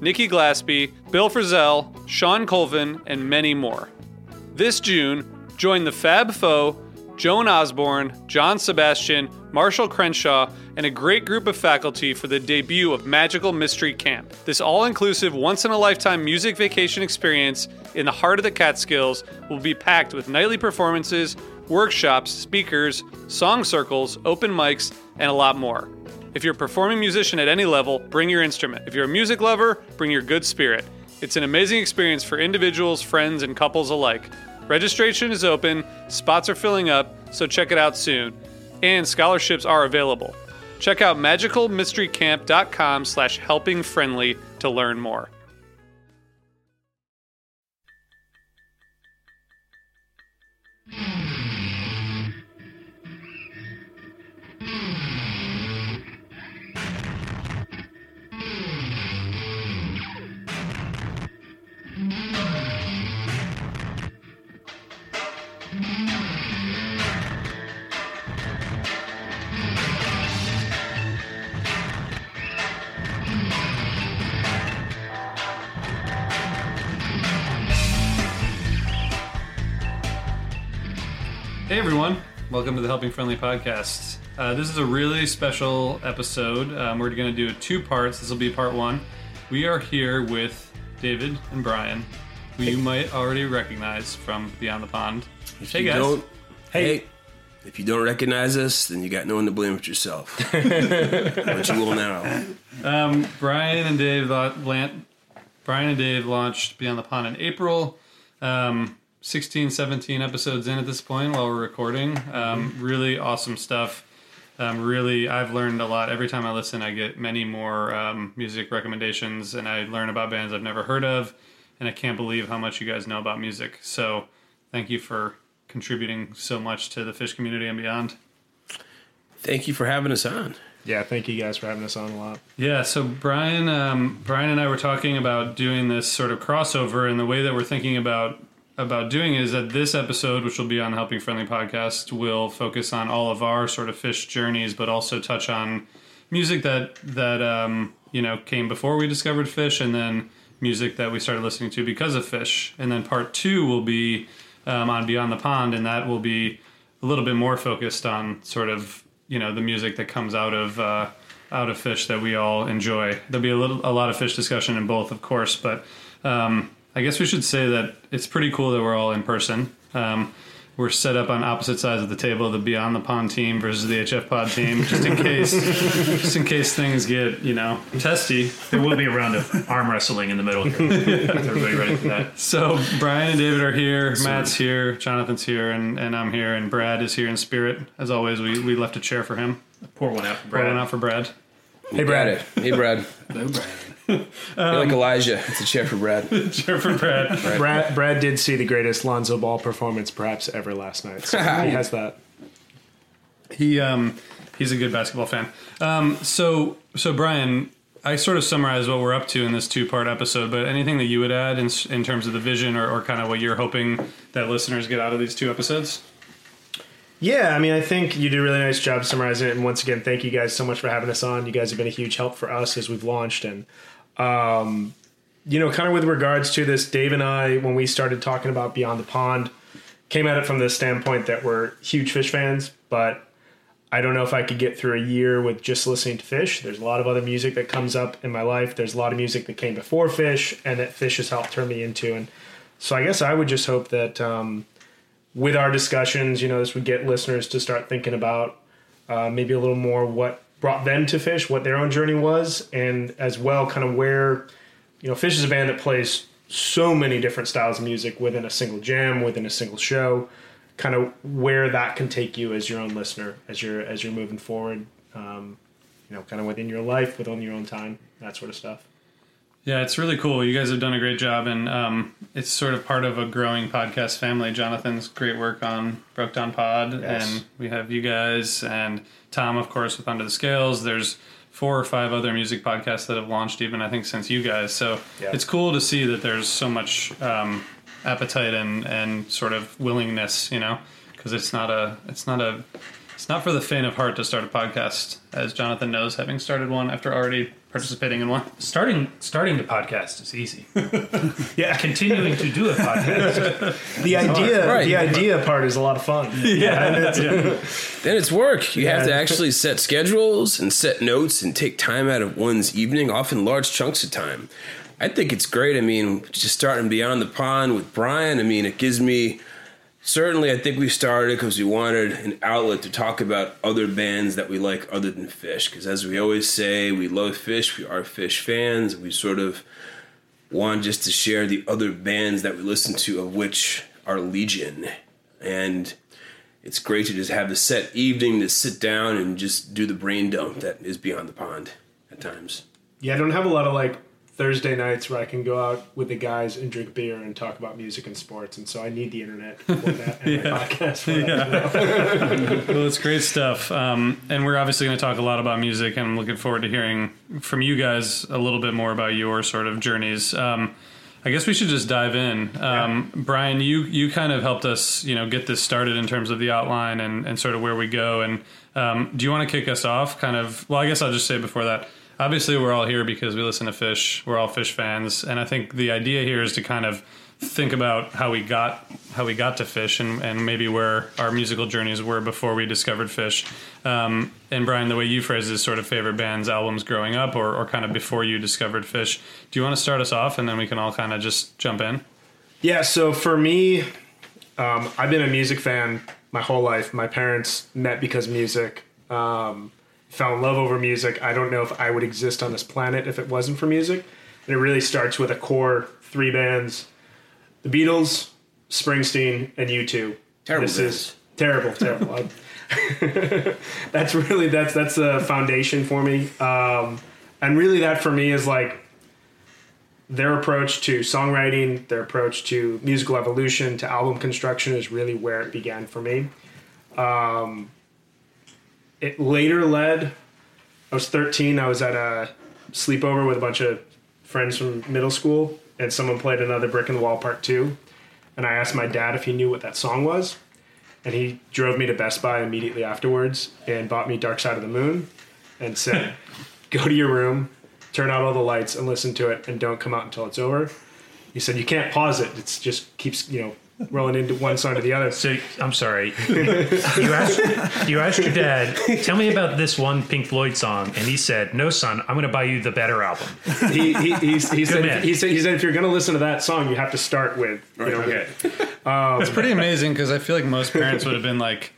Nikki Glaspie, Bill Frisell, Shawn Colvin, and many more. This June, join the Fab Four, Joan Osborne, John Sebastian, Marshall Crenshaw, and a great group of faculty for the debut of Magical Mystery Camp. This all inclusive, once in a lifetime music vacation experience in the heart of the Catskills will be packed with nightly performances, workshops, speakers, song circles, open mics, and a lot more. If you're a performing musician at any level, bring your instrument. If you're a music lover, bring your good spirit. It's an amazing experience for individuals, friends, and couples alike. Registration is open, spots are filling up, so check it out soon. And scholarships are available. Check out magicalmysterycamp.com slash helpingfriendly to learn more. Hey everyone, welcome to the Helping Friendly podcast. Uh, this is a really special episode. Um, we're going to do two parts. This will be part one. We are here with David and Brian, who you might already recognize from Beyond the Pond. If Hey you guys, don't, hey, if you don't recognize us, then you got no one to blame but yourself. but you will now. um, Brian and Dave, la- lan- Brian and Dave launched Beyond the Pond in April. Um, 16, 17 episodes in at this point while we're recording. Um, really awesome stuff. Um, really, I've learned a lot. Every time I listen, I get many more um, music recommendations, and I learn about bands I've never heard of. And I can't believe how much you guys know about music. So, thank you for contributing so much to the Phish community and beyond. Thank you for having us on. Yeah, thank you guys for having us on a lot. Yeah, so Brian, um, Brian and I were talking about doing this sort of crossover, and the way that we're thinking about about doing is that this episode, which will be on the Helping Friendly podcast, will focus on all of our sort of Phish journeys, but also touch on music that that um, you know came before we discovered Phish, and then music that we started listening to because of Phish. And then part two will be um, on Beyond the Pond, and that will be a little bit more focused on sort of you know the music that comes out of uh, out of Phish that we all enjoy. There'll be a little a lot of Phish discussion in both, of course, but um, I guess we should say that it's pretty cool that we're all in person. Um, we're set up on opposite sides of the table, the Beyond the Pond team versus the HF Pod team, just in case, just in case things get you know testy. There will be a round of arm wrestling in the middle here. Everybody ready for that? So Brian and David are here, Matt's here, Jonathan's here, and, and I'm here, and Brad is here in spirit. As always, we, we left a chair for him. Pour one out for Brad. Brad. One out for Brad. Hey, Brad. Hey, Brad. No, Brian. You're like Elijah. It's a chair for Brad. Chair for Brad. Brad Brad did see the greatest Lonzo Ball performance perhaps ever last night. So he has that. He um he's a good basketball fan. Um so so Brian, I sort of summarized what we're up to in this two part episode, but anything that you would add in in terms of the vision or, or kind of what you're hoping that listeners get out of these two episodes? Yeah, I mean, I think you did a really nice job summarizing it. And once again, thank you guys so much for having us on. You guys have been a huge help for us as we've launched. And, um, you know, kind of with regards to this, Dave and I, when we started talking about Beyond the Pond, came at it from the standpoint that we're huge Phish fans, but I don't know if I could get through a year with just listening to Phish. There's a lot of other music that comes up in my life. There's a lot of music that came before Phish and that Phish has helped turn me into. And so I guess I would just hope that um, with our discussions, you know, this would get listeners to start thinking about uh, maybe a little more what brought them to Phish, what their own journey was, and as well, kind of where, you know, Phish is a band that plays so many different styles of music within a single jam, within a single show kind of where that can take you as your own listener as you're as you're moving forward um, you know kind of within your life within your own time that sort of stuff Yeah, it's really cool. You guys have done a great job, and um, it's sort of part of a growing podcast family. Jonathan's great work on Broke Down Pod, Yes. and we have you guys and Tom, of course, with Under the Scales. There's four or five other music podcasts that have launched, even I think since you guys. So Yeah. it's cool to see that there's so much um, appetite and and sort of willingness, you know, because it's not a it's not a it's not for the faint of heart to start a podcast, as Jonathan knows, having started one after already participating in one. Starting starting the podcast is easy. yeah Continuing to do a podcast, the idea Right. the idea part is a lot of fun Yeah, and it's, Then it's work. You have to actually set schedules and set notes and take time out of one's evening, often large chunks of time. I think it's great. I mean, just starting beyond the pond with Brian. I mean, it gives me certainly. I think we started because we wanted an outlet to talk about other bands that we like other than Phish. Because as we always say, we love Phish. We are Phish fans. We sort of want just to share the other bands that we listen to, of which are Legion, and it's great to just have the set evening to sit down and just do the brain dump that is beyond the pond at times. yeah i don't have a lot of like thursday nights where i can go out with the guys and drink beer and talk about music and sports and so i need the internet for that and my podcast for that. well, it's great stuff. Um, and we're obviously going to talk a lot about music, and I'm looking forward to hearing from you guys a little bit more about your sort of journeys. Um, I guess we should just dive in. Um, Brian, you you kind of helped us, you know, get this started in terms of the outline and, and sort of where we go. And um, do you want to kick us off? Kind of. Well, I guess I'll just say before that. Obviously, we're all here because we listen to Phish. We're all Phish fans, and I think the idea here is to kind of think about how we got how we got to Phish and, and maybe where our musical journeys were before we discovered Phish. Um, and Brian, the way you phrase is sort of favorite bands, albums growing up, or, or kind of before you discovered Phish. Do you want to start us off, and then we can all kind of just jump in? Yeah, so for me, um, I've been a music fan my whole life. My parents met because music, um, fell in love over music. I don't know if I would exist on this planet if it wasn't for music. And it really starts with a core three bands the Beatles, Springsteen, and U2. Terrible This bands. is terrible, terrible. That's really that's that's the foundation for me. Um, and really that for me is like their approach to songwriting, their approach to musical evolution, to album construction is really where it began for me. Um, it later led I was 13. I was at a sleepover with a bunch of friends from middle school, and someone played another Brick in the Wall Part Two, and I asked my dad if he knew what that song was, and he drove me to Best Buy immediately afterwards and bought me Dark Side of the Moon, and said, "Go to your room, turn out all the lights, and listen to it, and don't come out until it's over." He said, "You can't pause it. It's just keeps you know." Rolling into one side or the other. So I'm sorry. you asked you asked your dad, tell me about this one Pink Floyd song, and he said, "No, son, I'm going to buy you the better album." he, he, he, he said, man. he said he said if you're going to listen to that song, you have to start with you know, okay. Um, it's pretty amazing because I feel like most parents would have been like,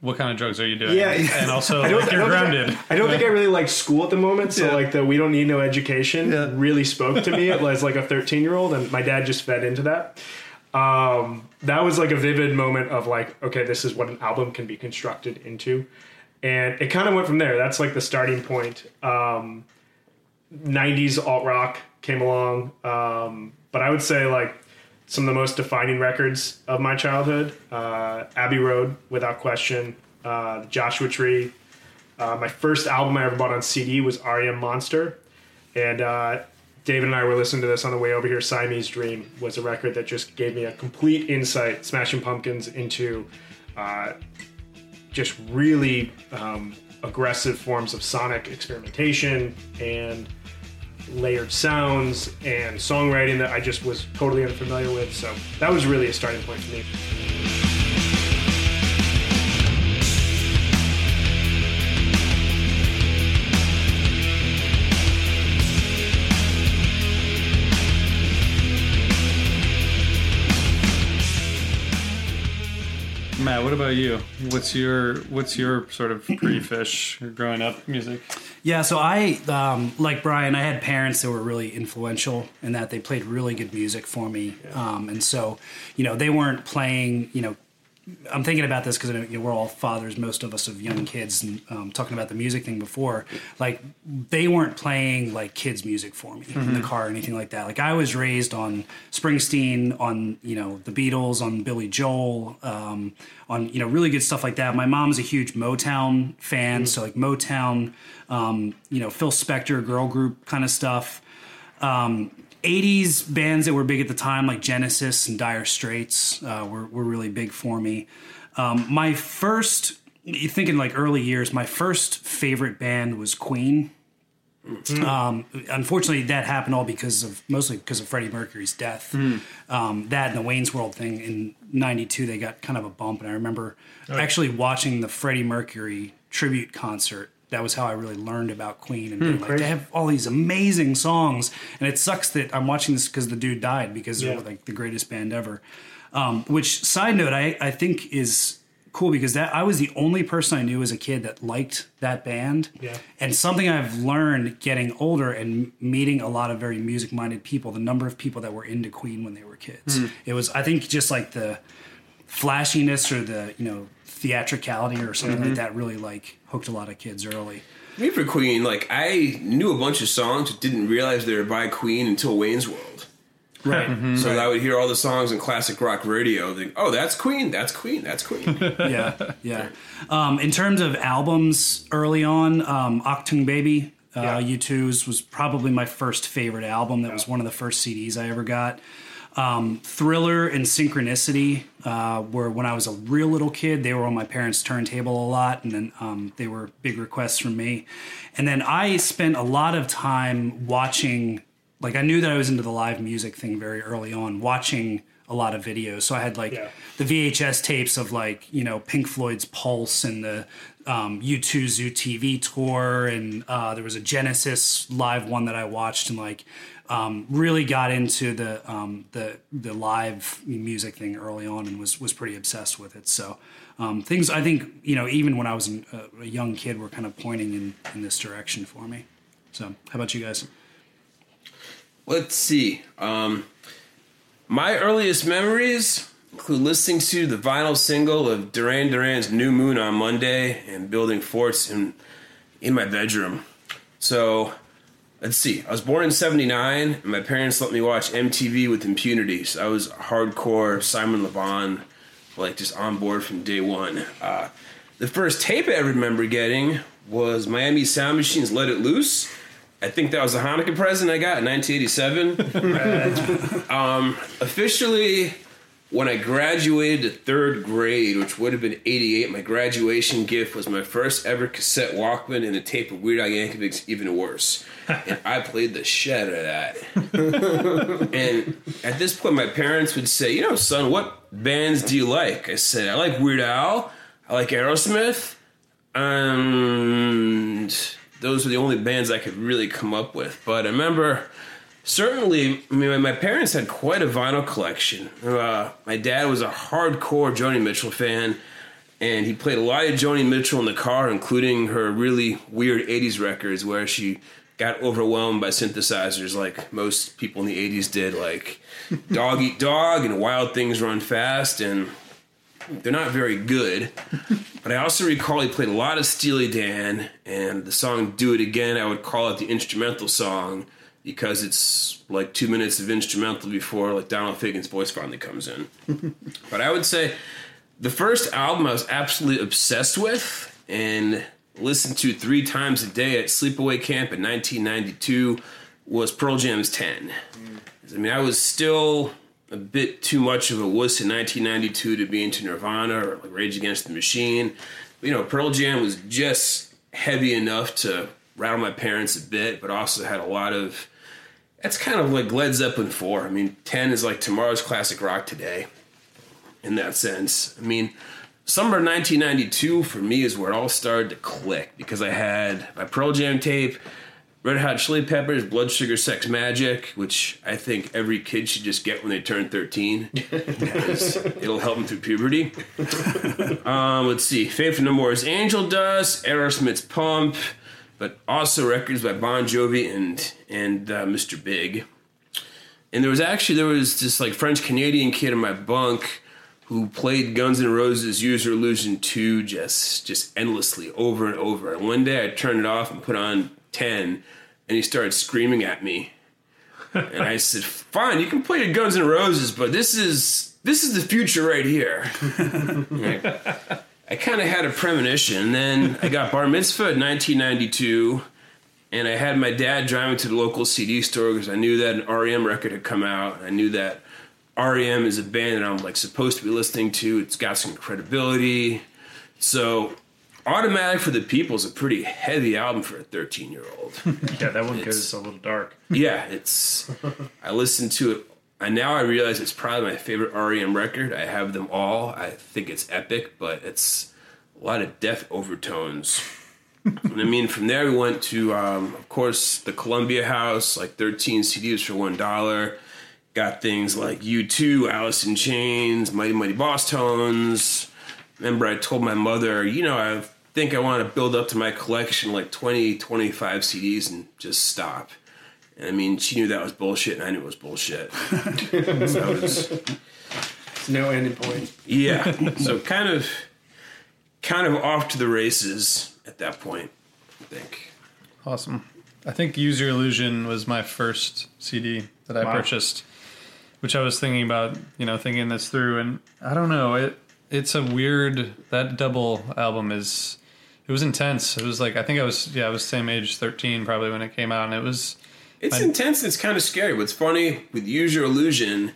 "What kind of drugs are you doing?" Yeah. and also I don't, like, you're don't grounded. Think I, I don't think I really like school at the moment, so Yeah. like the "we don't need no education" Yeah. really spoke to me as like a 13 year old, and my dad just fed into that. Um, that was like a vivid moment of like, okay, this is what an album can be constructed into, and it kind of went from there. That's like the starting point. Um, 90s alt rock came along, um, but I would say like some of the most defining records of my childhood uh, Abbey Road, without question, uh, Joshua Tree. Uh, my first album I ever bought on CD was REM Monster. And uh, David and I were listening to this on the way over here. Siamese Dream was a record that just gave me a complete insight, Smashing Pumpkins, into uh, just really um, aggressive forms of sonic experimentation and layered sounds and songwriting that I just was totally unfamiliar with. So that was really a starting point for me. What about you? What's your what's your sort of pre-Phish growing up music? Yeah, so I um, like Brian. I had parents that were really influential in that they played really good music for me, um, and so you know they weren't playing. You know, I'm thinking about this because you know, we're all fathers, most of us of young kids, and um, talking about the music thing before. Like they weren't playing like kids' music for me in the car or anything like that. Like I was raised on Springsteen, on you know the Beatles, on Billy Joel, um, on you know really good stuff like that. My mom's a huge Motown fan, so like Motown, um, you know Phil Spector, girl group kind of stuff. Um, 80s bands that were big at the time, like Genesis and Dire Straits, uh, were, were really big for me. Um, my first, you thinking like early years, my first favorite band was Queen. Um, unfortunately, that happened all because of mostly because of Freddie Mercury's death. Um, that and the Wayne's World thing in '92, they got kind of a bump, and I remember actually watching the Freddie Mercury tribute concert. That was how I really learned about Queen and being like, they have all these amazing songs, and it sucks that I'm watching this because the dude died because Yeah. they're like the greatest band ever. Um, which side note, I, I think is cool because that I was the only person I knew as a kid that liked that band. Yeah. And something I've learned getting older and meeting a lot of very music minded people, the number of people that were into Queen when they were kids. It was I think just like the flashiness or the, you know, theatricality or something like that really like hooked a lot of kids early. Me for Queen, like I knew a bunch of songs, but didn't realize they were by Queen until Wayne's World. Right. So I would hear all the songs in classic rock radio. Think, oh, that's Queen. That's Queen. That's Queen. yeah, yeah. Um, in terms of albums early on, um, Achtung Baby, uh, Yeah. U2's was probably my first favorite album. That was one of the first CDs I ever got. Um, Thriller and Synchronicity uh, were when I was a real little kid. They were on my parents' turntable a lot, and then um, they were big requests from me. And then I spent a lot of time watching. Like I knew that I was into the live music thing very early on, watching a lot of videos. So I had like Yeah. the VHS tapes of like you know Pink Floyd's Pulse and the um, U2 Zoo TV tour, and uh, there was a Genesis live one that I watched and like um, really got into the um, the the live music thing early on and was was pretty obsessed with it. So um, things I think you know even when I was a, a young kid were kind of pointing in in this direction for me. So how about you guys? Let's see. Um, my earliest memories include listening to the vinyl single of Duran Duran's "New Moon" on Monday and building forts in in my bedroom. So, let's see. I was born in '79, and my parents let me watch MTV with impunity. So I was hardcore Simon LeBon, like just on board from day one. Uh, the first tape I remember getting was Miami Sound Machine's "Let It Loose." I think that was a Hanukkah present I got in 1987. um, officially, when I graduated to third grade, which would have been 88, my graduation gift was my first ever cassette Walkman and a tape of Weird Al Yankovic's Even Worse. And I played the shit out of that. and at this point, my parents would say, You know, son, what bands do you like? I said, I like Weird Al, I like Aerosmith, and those were the only bands I could really come up with. But I remember certainly, I mean, my parents had quite a vinyl collection. Uh, my dad was a hardcore Joni Mitchell fan, and he played a lot of Joni Mitchell in the car, including her really weird 80s records where she got overwhelmed by synthesizers like most people in the 80s did, like Dog Eat Dog and Wild Things Run Fast, and they're not very good. But I also recall he played a lot of Steely Dan, and the song Do It Again, I would call it the instrumental song because it's like two minutes of instrumental before like Donald Fagen's voice finally comes in. but I would say the first album I was absolutely obsessed with and listened to three times a day at sleepaway camp in 1992 was Pearl Jam's 10. Mm. I mean, I was still a bit too much of a wuss in 1992 to be into Nirvana or like Rage Against the Machine. But, you know, Pearl Jam was just heavy enough to rattle my parents a bit, but also had a lot of. That's kind of like Led Zeppelin 4. I mean, 10 is like tomorrow's classic rock today in that sense. I mean, summer 1992 for me is where it all started to click because I had my Pearl Jam tape, Red Hot Chili Peppers, Blood Sugar Sex Magik, which I think every kid should just get when they turn 13 because it'll help them through puberty. Um, let's see, Faith No More's Angel Dust, Aerosmith's Pump, but also records by Bon Jovi and and uh, Mr. Big. And there was actually there was this like French Canadian kid in my bunk who played Guns N' Roses Use Your Illusion 2 just just endlessly over and over. And one day I turned it off and put on 10 and he started screaming at me. and I said, "Fine, you can play your Guns N' Roses, but this is this is the future right here." I, kind of had a premonition. And then I got bar mitzvah in 1992, and I had my dad drive me to the local CD store because I knew that an REM record had come out. I knew that REM is a band that I'm like supposed to be listening to. It's got some credibility. So, Automatic for the People is a pretty heavy album for a 13 year old. Yeah, that one It's- goes a little dark. yeah, it's. I listened to it, and now I realize it's probably my favorite REM record. I have them all. I think it's epic, but it's a lot of death overtones. and I mean, from there we went to, um, of course, the Columbia House, like 13 CDs for one dollar. Got things like U2, Alice in Chains, Mighty Mighty Bosstones. Remember, I told my mother, you know, I think I want to build up to my collection like 20, 25 CDs and just stop. And I mean, she knew that was bullshit, and I knew it was bullshit. so it was, No ending point. yeah. So kind of, kind of off to the races at that point. I think. Awesome. I think Use Your Illusion was my first CD that I Wow. purchased, which I was thinking about, you know, thinking this through, and I don't know, it it's a weird that double album is it was intense. It was like I think I was yeah I was same age thirteen probably when it came out, and it was It's I- intense. It's kind of scary. What's funny with Use Your Illusion,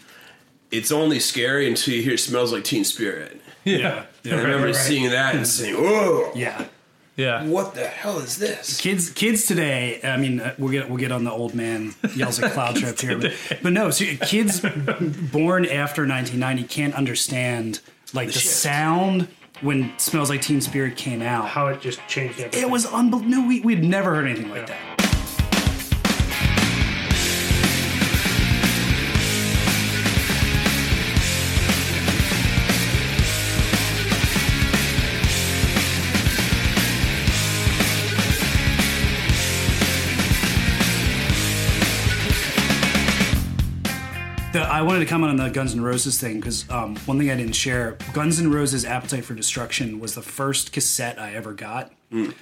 it's only scary until you hear "Smells Like Teen Spirit." Yeah. And I remember seeing that and saying, "Oh, Yeah. yeah what the hell is this?" Kids, kids today. I mean, uh, we'll get we'll get on the old man yells at cloud trip here, but, but no. So kids born after 1990 can't understand like the, shift. sound when "Smells Like Teen Spirit" came out. How it just changed everything. It was unbelievable. No, we we'd never heard anything like that. Wanted to comment on the Guns N' Roses thing because um, one thing I didn't share: Guns N' Roses' "Appetite for Destruction" was the first cassette I ever got.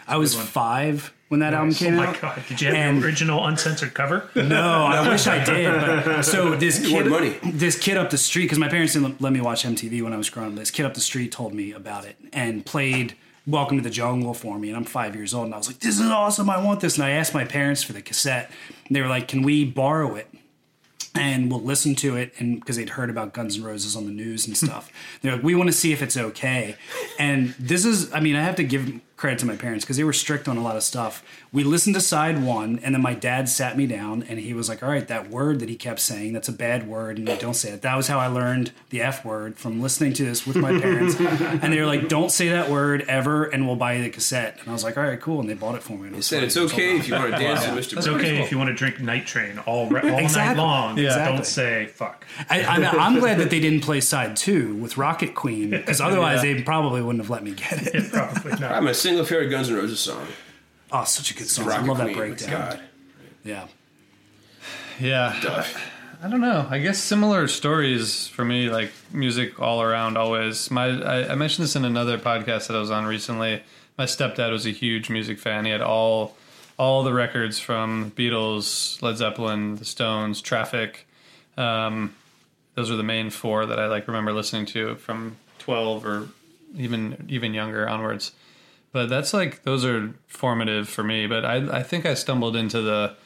I was five when that album came. Oh my out. god! Did you have And- the original uncensored cover? No, I wish I did. But, so this kid, this kid up the street, because my parents didn't let me watch MTV when I was growing up. This kid up the street told me about it and played Welcome to the Jungle for me, and I'm five years old, and I was like, "This is awesome! I want this." And I asked my parents for the cassette, and they were like, "Can we borrow it?" And we'll listen to it, and because they'd heard about Guns N' Roses on the news and stuff, they're like, "We want to see if it's okay." And this is, I mean, I have to give credit to my parents because they were strict on a lot of stuff. We listened to side one, and then my dad sat me down, and he was like, "All right, that word that he kept saying, that's a bad word, and don't say it." That was how I learned the F word from listening to this with my parents, and they were like, "Don't say that word ever, and we'll buy you the cassette." And I was like, "All right, cool," and they bought it for me. and it He said it's okay if you want to dance with Mr. It's Burns. okay if you want to drink Night Train all, re- all night long. Yeah. Exactly. Don't say fuck. I, I'm, I'm glad that they didn't play side two with Rocket Queen because otherwise Yeah. they probably wouldn't have let me get it. Probably not. I'm a single favorite Guns N' Roses song. Oh, such a good song! Rocket I love that Queen. breakdown. God. Yeah, Yeah. Duff. I don't know. I guess similar stories for me, like music all around, always. My I, I mentioned this in another podcast that I was on recently. My stepdad was a huge music fan. He had all all the records from Beatles, Led Zeppelin, The Stones, Traffic. Um, those are the main four that I like remember listening to from twelve or even even younger onwards. But that's like those are formative for me. But I I think I stumbled into the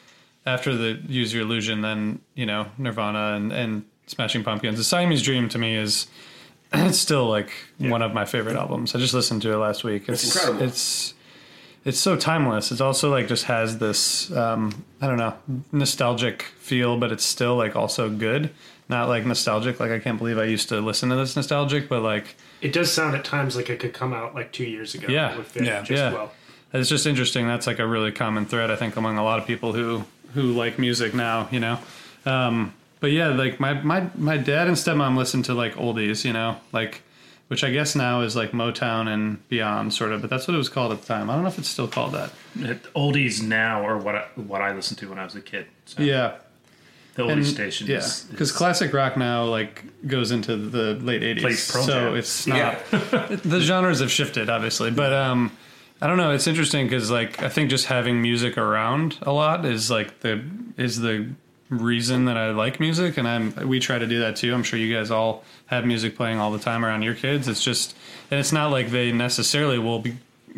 after the Use Your Illusion, then you know Nirvana and, and Smashing Pumpkins. The Siamese Dream to me is it's still like one of my favorite albums. I just listened to it last week. It's incredible. It's it's so timeless. It's also like just has this um, I don't know nostalgic feel, but it's still like also good. Not like nostalgic. Like I can't believe I used to listen to this nostalgic, but like It does sound at times like it could come out like two years ago. Yeah. with fit Yeah. just Yeah. well. it's just interesting. That's like a really common thread, I think, among a lot of people who who like music now. You know, um, but yeah, like my my my dad and stepmom listened to like oldies. You know, like which I guess now is like Motown and beyond, sort of. But that's what it was called at the time. I don't know if it's still called that. It- oldies now are what I, what I listened to when I was a kid. So Yeah, the oldie and station. yeah, because classic rock now like goes into the late '80s, so it's not. the genres have shifted, obviously, but um, I don't know. It's interesting because like I think just having music around a lot is like the is the reason that I like music, and I'm we try to do that too. I'm sure you guys all have music playing all the time around your kids. It's just, and it's not like they necessarily will be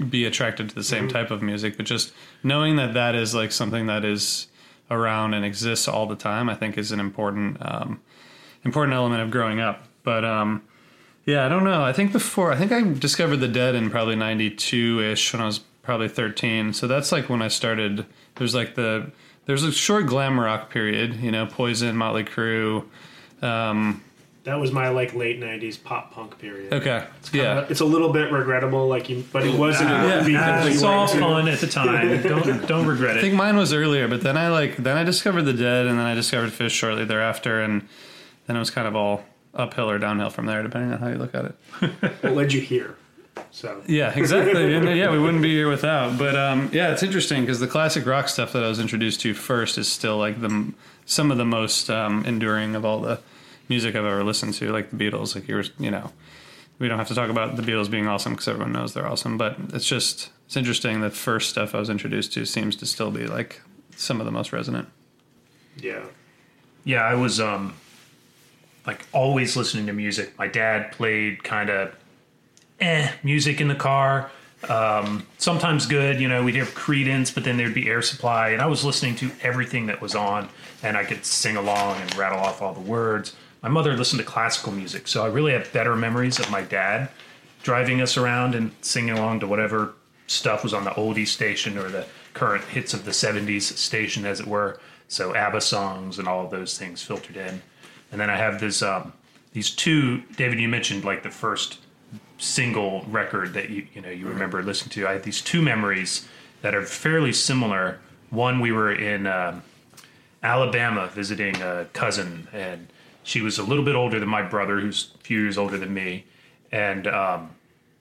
be attracted to the same type of music, but just knowing that that is like something that is around and exists all the time, I think is an important um, important element of growing up. But um, yeah, I don't know. I think before, I think I discovered the Dead in probably '92 ish when I was probably 13. So that's like when I started. There's like the there's a short glam rock period, you know, Poison, Motley Crue. Um, That was my like late '90s pop punk period. okay, yeah. It's a little bit regrettable, like, you, but it wasn't. Yeah. because Ah, it's all fun at the time. Don't don't regret it. I think mine was earlier, but then I like then I discovered the Dead, and then I discovered Phish shortly thereafter, and then it was kind of all uphill or downhill from there, depending on how you look at it. What led you here? So Yeah, exactly. Yeah, we wouldn't be here without. But um, yeah, it's interesting because the classic rock stuff that I was introduced to first is still like the some of the most um, enduring of all the music I've ever listened to, like the Beatles. Like you're, you know, we don't have to talk about the Beatles being awesome because everyone knows they're awesome. But it's just it's interesting that first stuff I was introduced to seems to still be like some of the most resonant. yeah, Yeah, I was um like always listening to music. My dad played kind of eh music in the car. Um, sometimes good, you know, we'd hear Creedence, but then there'd be Air Supply, and I was listening to everything that was on, and I could sing along and rattle off all the words. My mother listened to classical music, so I really have better memories of my dad driving us around and singing along to whatever stuff was on the oldie station or the current hits of the 70s station, as it were. So ABBA songs and all of those things filtered in. And then I have this um, these two. David, you mentioned like the first single record that you you know you remember listening to. I have these two memories that are fairly similar. One, we were in um, Alabama visiting a cousin, and she was a little bit older than my brother, who's a few years older than me, and um,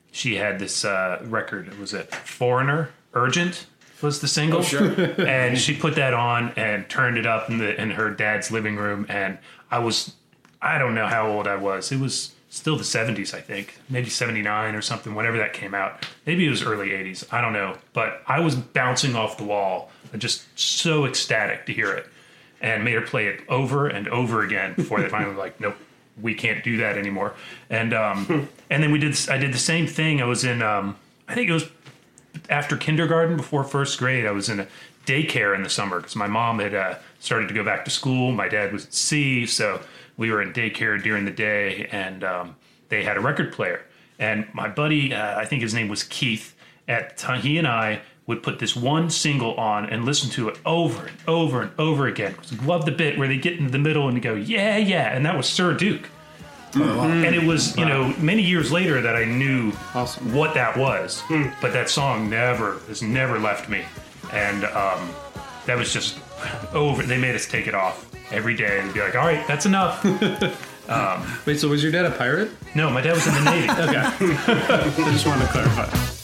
she had this uh, record. Was it Foreigner? Urgent was the single, and she put that on and turned it up in the in her dad's living room, and I was, I don't know how old I was. It was still the 70s, I think, maybe 79 or something. Whenever that came out, maybe it was early 80s. I don't know, but I was bouncing off the wall, just so ecstatic to hear it, and made her play it over and over again before they finally were like, nope. We can't do that anymore, and um, and then we did. I did the same thing. I was in um, I think it was after kindergarten, before first grade. I was in a daycare in the summer because my mom had uh, started to go back to school. My dad was at sea, so we were in daycare during the day, and um, they had a record player. And my buddy, uh, I think his name was Keith. At the time, he and I would put this one single on and listen to it over and over and over again. Love the bit where they get into the middle and go, yeah, yeah, and that was Sir Duke. And it was, you know, many years later that I knew Awesome. what that was. But that song never has never left me. And um, that was just over. They made us take it off every day and be like, all right, that's enough. Wait, so was your dad a pirate? no, my dad was in the Navy. Okay. I just wanted to clarify.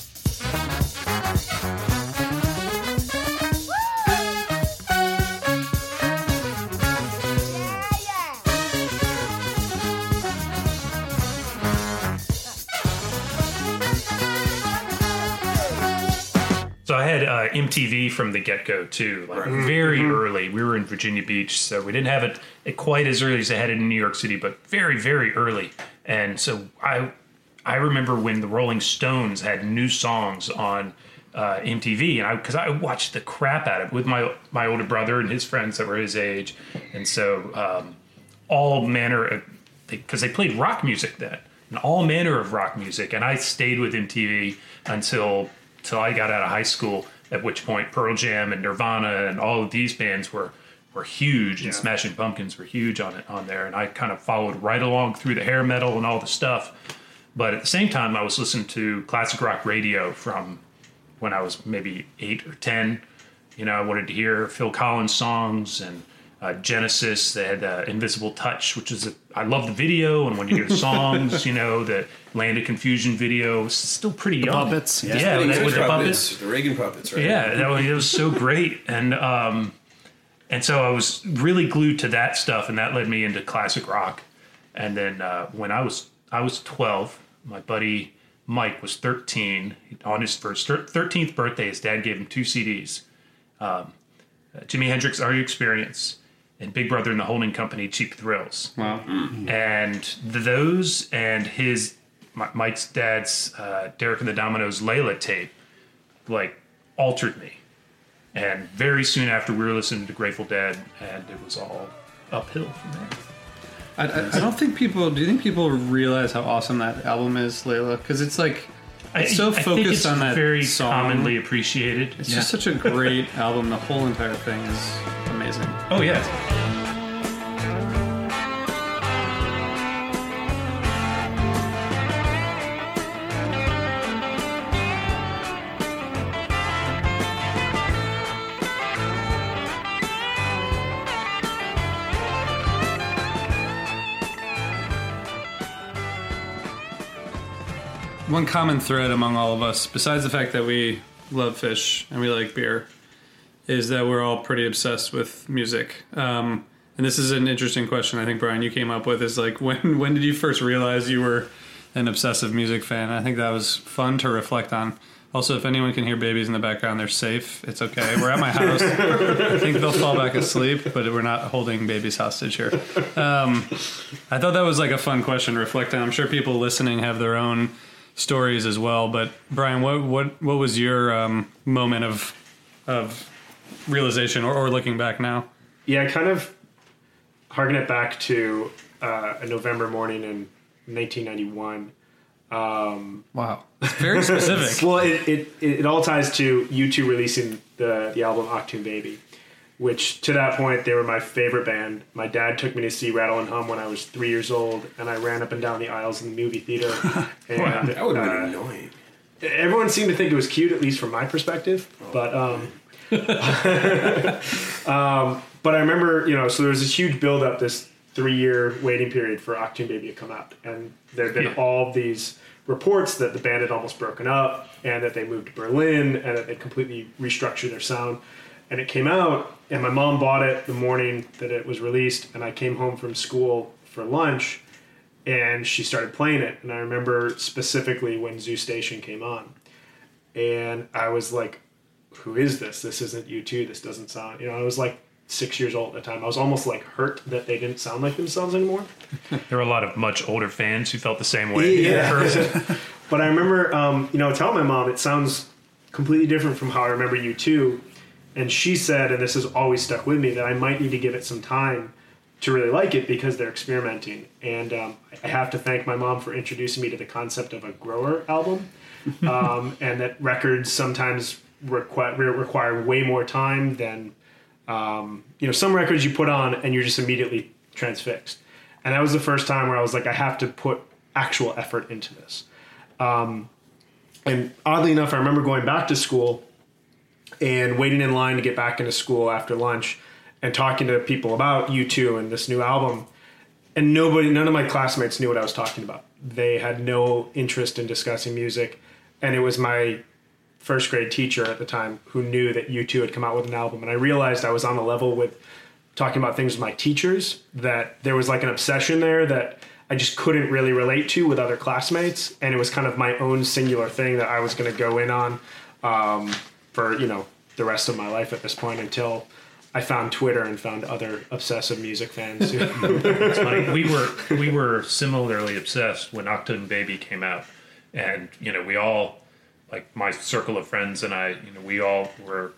Uh, MTV from the get go too, like very early. We were in Virginia Beach, so we didn't have it, it quite as early as they had it in New York City, but very very early. And so I I remember when the Rolling Stones had new songs on uh, MTV, and I because I watched the crap out of it with my my older brother and his friends that were his age, and so um, all manner of because they, played rock music then and all manner of rock music and i stayed with mtv until till i got out of high school at which point pearl jam and nirvana and all of these bands were were huge and smashing pumpkins were huge on it on there. And i kind of followed right along through the hair metal and all the stuff. But at the same time i was listening to classic rock radio from when i was maybe eight or ten. You know, I wanted to hear Phil Collins songs and uh, Genesis. They had uh, Invisible Touch, which is a, I love the video, and when you hear the songs, you know, the Land of Confusion video was still pretty young. puppets, yeah. yeah, The with, with the puppets, puppets. the Reagan puppets, right? Yeah, that was, it was so great, and um, and so I was really glued to that stuff, and that led me into classic rock. And then uh, when I was I was twelve, my buddy Mike was thirteen. On his first thirteenth birthday, his dad gave him two CDs: um, uh, Jimi Hendrix, "Are You Experience," and Big Brother and the Holding Company, "Cheap Thrills." Wow. and those and his Mi- Mike's dad's uh, Derek and the Dominos Layla tape like altered me. And very soon after, we were listening to Grateful Dead, and it was all uphill from there. I, I, I don't think people. Do you think people realize how awesome that album is, Layla? Because it's like it's so I focused on that very song. commonly appreciated. It's just such a great album. The whole entire thing is amazing. oh yeah, One common thread among all of us, besides the fact that we love Phish and we like beer, is that we're all pretty obsessed with music. Um, and this is an interesting question. I think Brian, you came up with is like when when did you first realize you were an obsessive music fan? I think that was fun to reflect on. Also, if anyone can hear babies in the background, they're safe. It's okay. We're at my house. I think they'll fall back asleep, but we're not holding babies hostage here. Um, I thought that was like a fun question to reflect on. I'm sure people listening have their own stories as well. But Brian, what what what was your um, moment of of realization or, or looking back now? Yeah, kind of harken it back to uh, a November morning in 1991. Wow, it's very specific. Well, it, it, it all ties to U2 releasing the, the album Achtung Baby, which to that point they were my favorite band. My dad took me to see Rattle and Hum when I was three years old, and I ran up and down the aisles in the movie theater. and That would have been uh, annoying. everyone seemed to think it was cute, at least from my perspective. But um, um, but I remember, you know, so there was this huge build up, this three year waiting period for Achtung Baby to come out, and there had been Yeah. all these reports that the band had almost broken up, and that they moved to Berlin, and that they completely restructured their sound. And it came out, and my mom bought it the morning that it was released, and I came home from school for lunch, and she started playing it, and I remember specifically when Zoo Station came on and I was like, "Who is this? This isn't U2. This doesn't sound." You know, I was like six years old at the time. I was almost like hurt that they didn't sound like themselves anymore. there were a lot of much older fans who felt the same way. Yeah. But I remember, um, you know, telling my mom it sounds completely different from how I remember U2. And she said, and this has always stuck with me, that I might need to give it some time to really like it because they're experimenting. And um, I have to thank my mom for introducing me to the concept of a grower album, um, and that records sometimes require require way more time than um, you know some records you put on and you're just immediately transfixed. And that was the first time where I was like, I have to put actual effort into this. Um, and oddly enough, I remember going back to school and waiting in line to get back into school after lunch and talking to people about U2 and this new album. And nobody, none of my classmates knew what I was talking about. They had no interest in discussing music. And it was my first grade teacher at the time who knew that U2 had come out with an album. And I realized I was on a level with talking about things with my teachers that there was like an obsession there that I just couldn't really relate to with other classmates. And it was kind of my own singular thing that I was going to go in on um, for, you know, the rest of my life at this point until I found Twitter and found other obsessive music fans. It's funny. We were we were similarly obsessed when Achtung Baby came out, and you know we all like my circle of friends and I, you know, we all were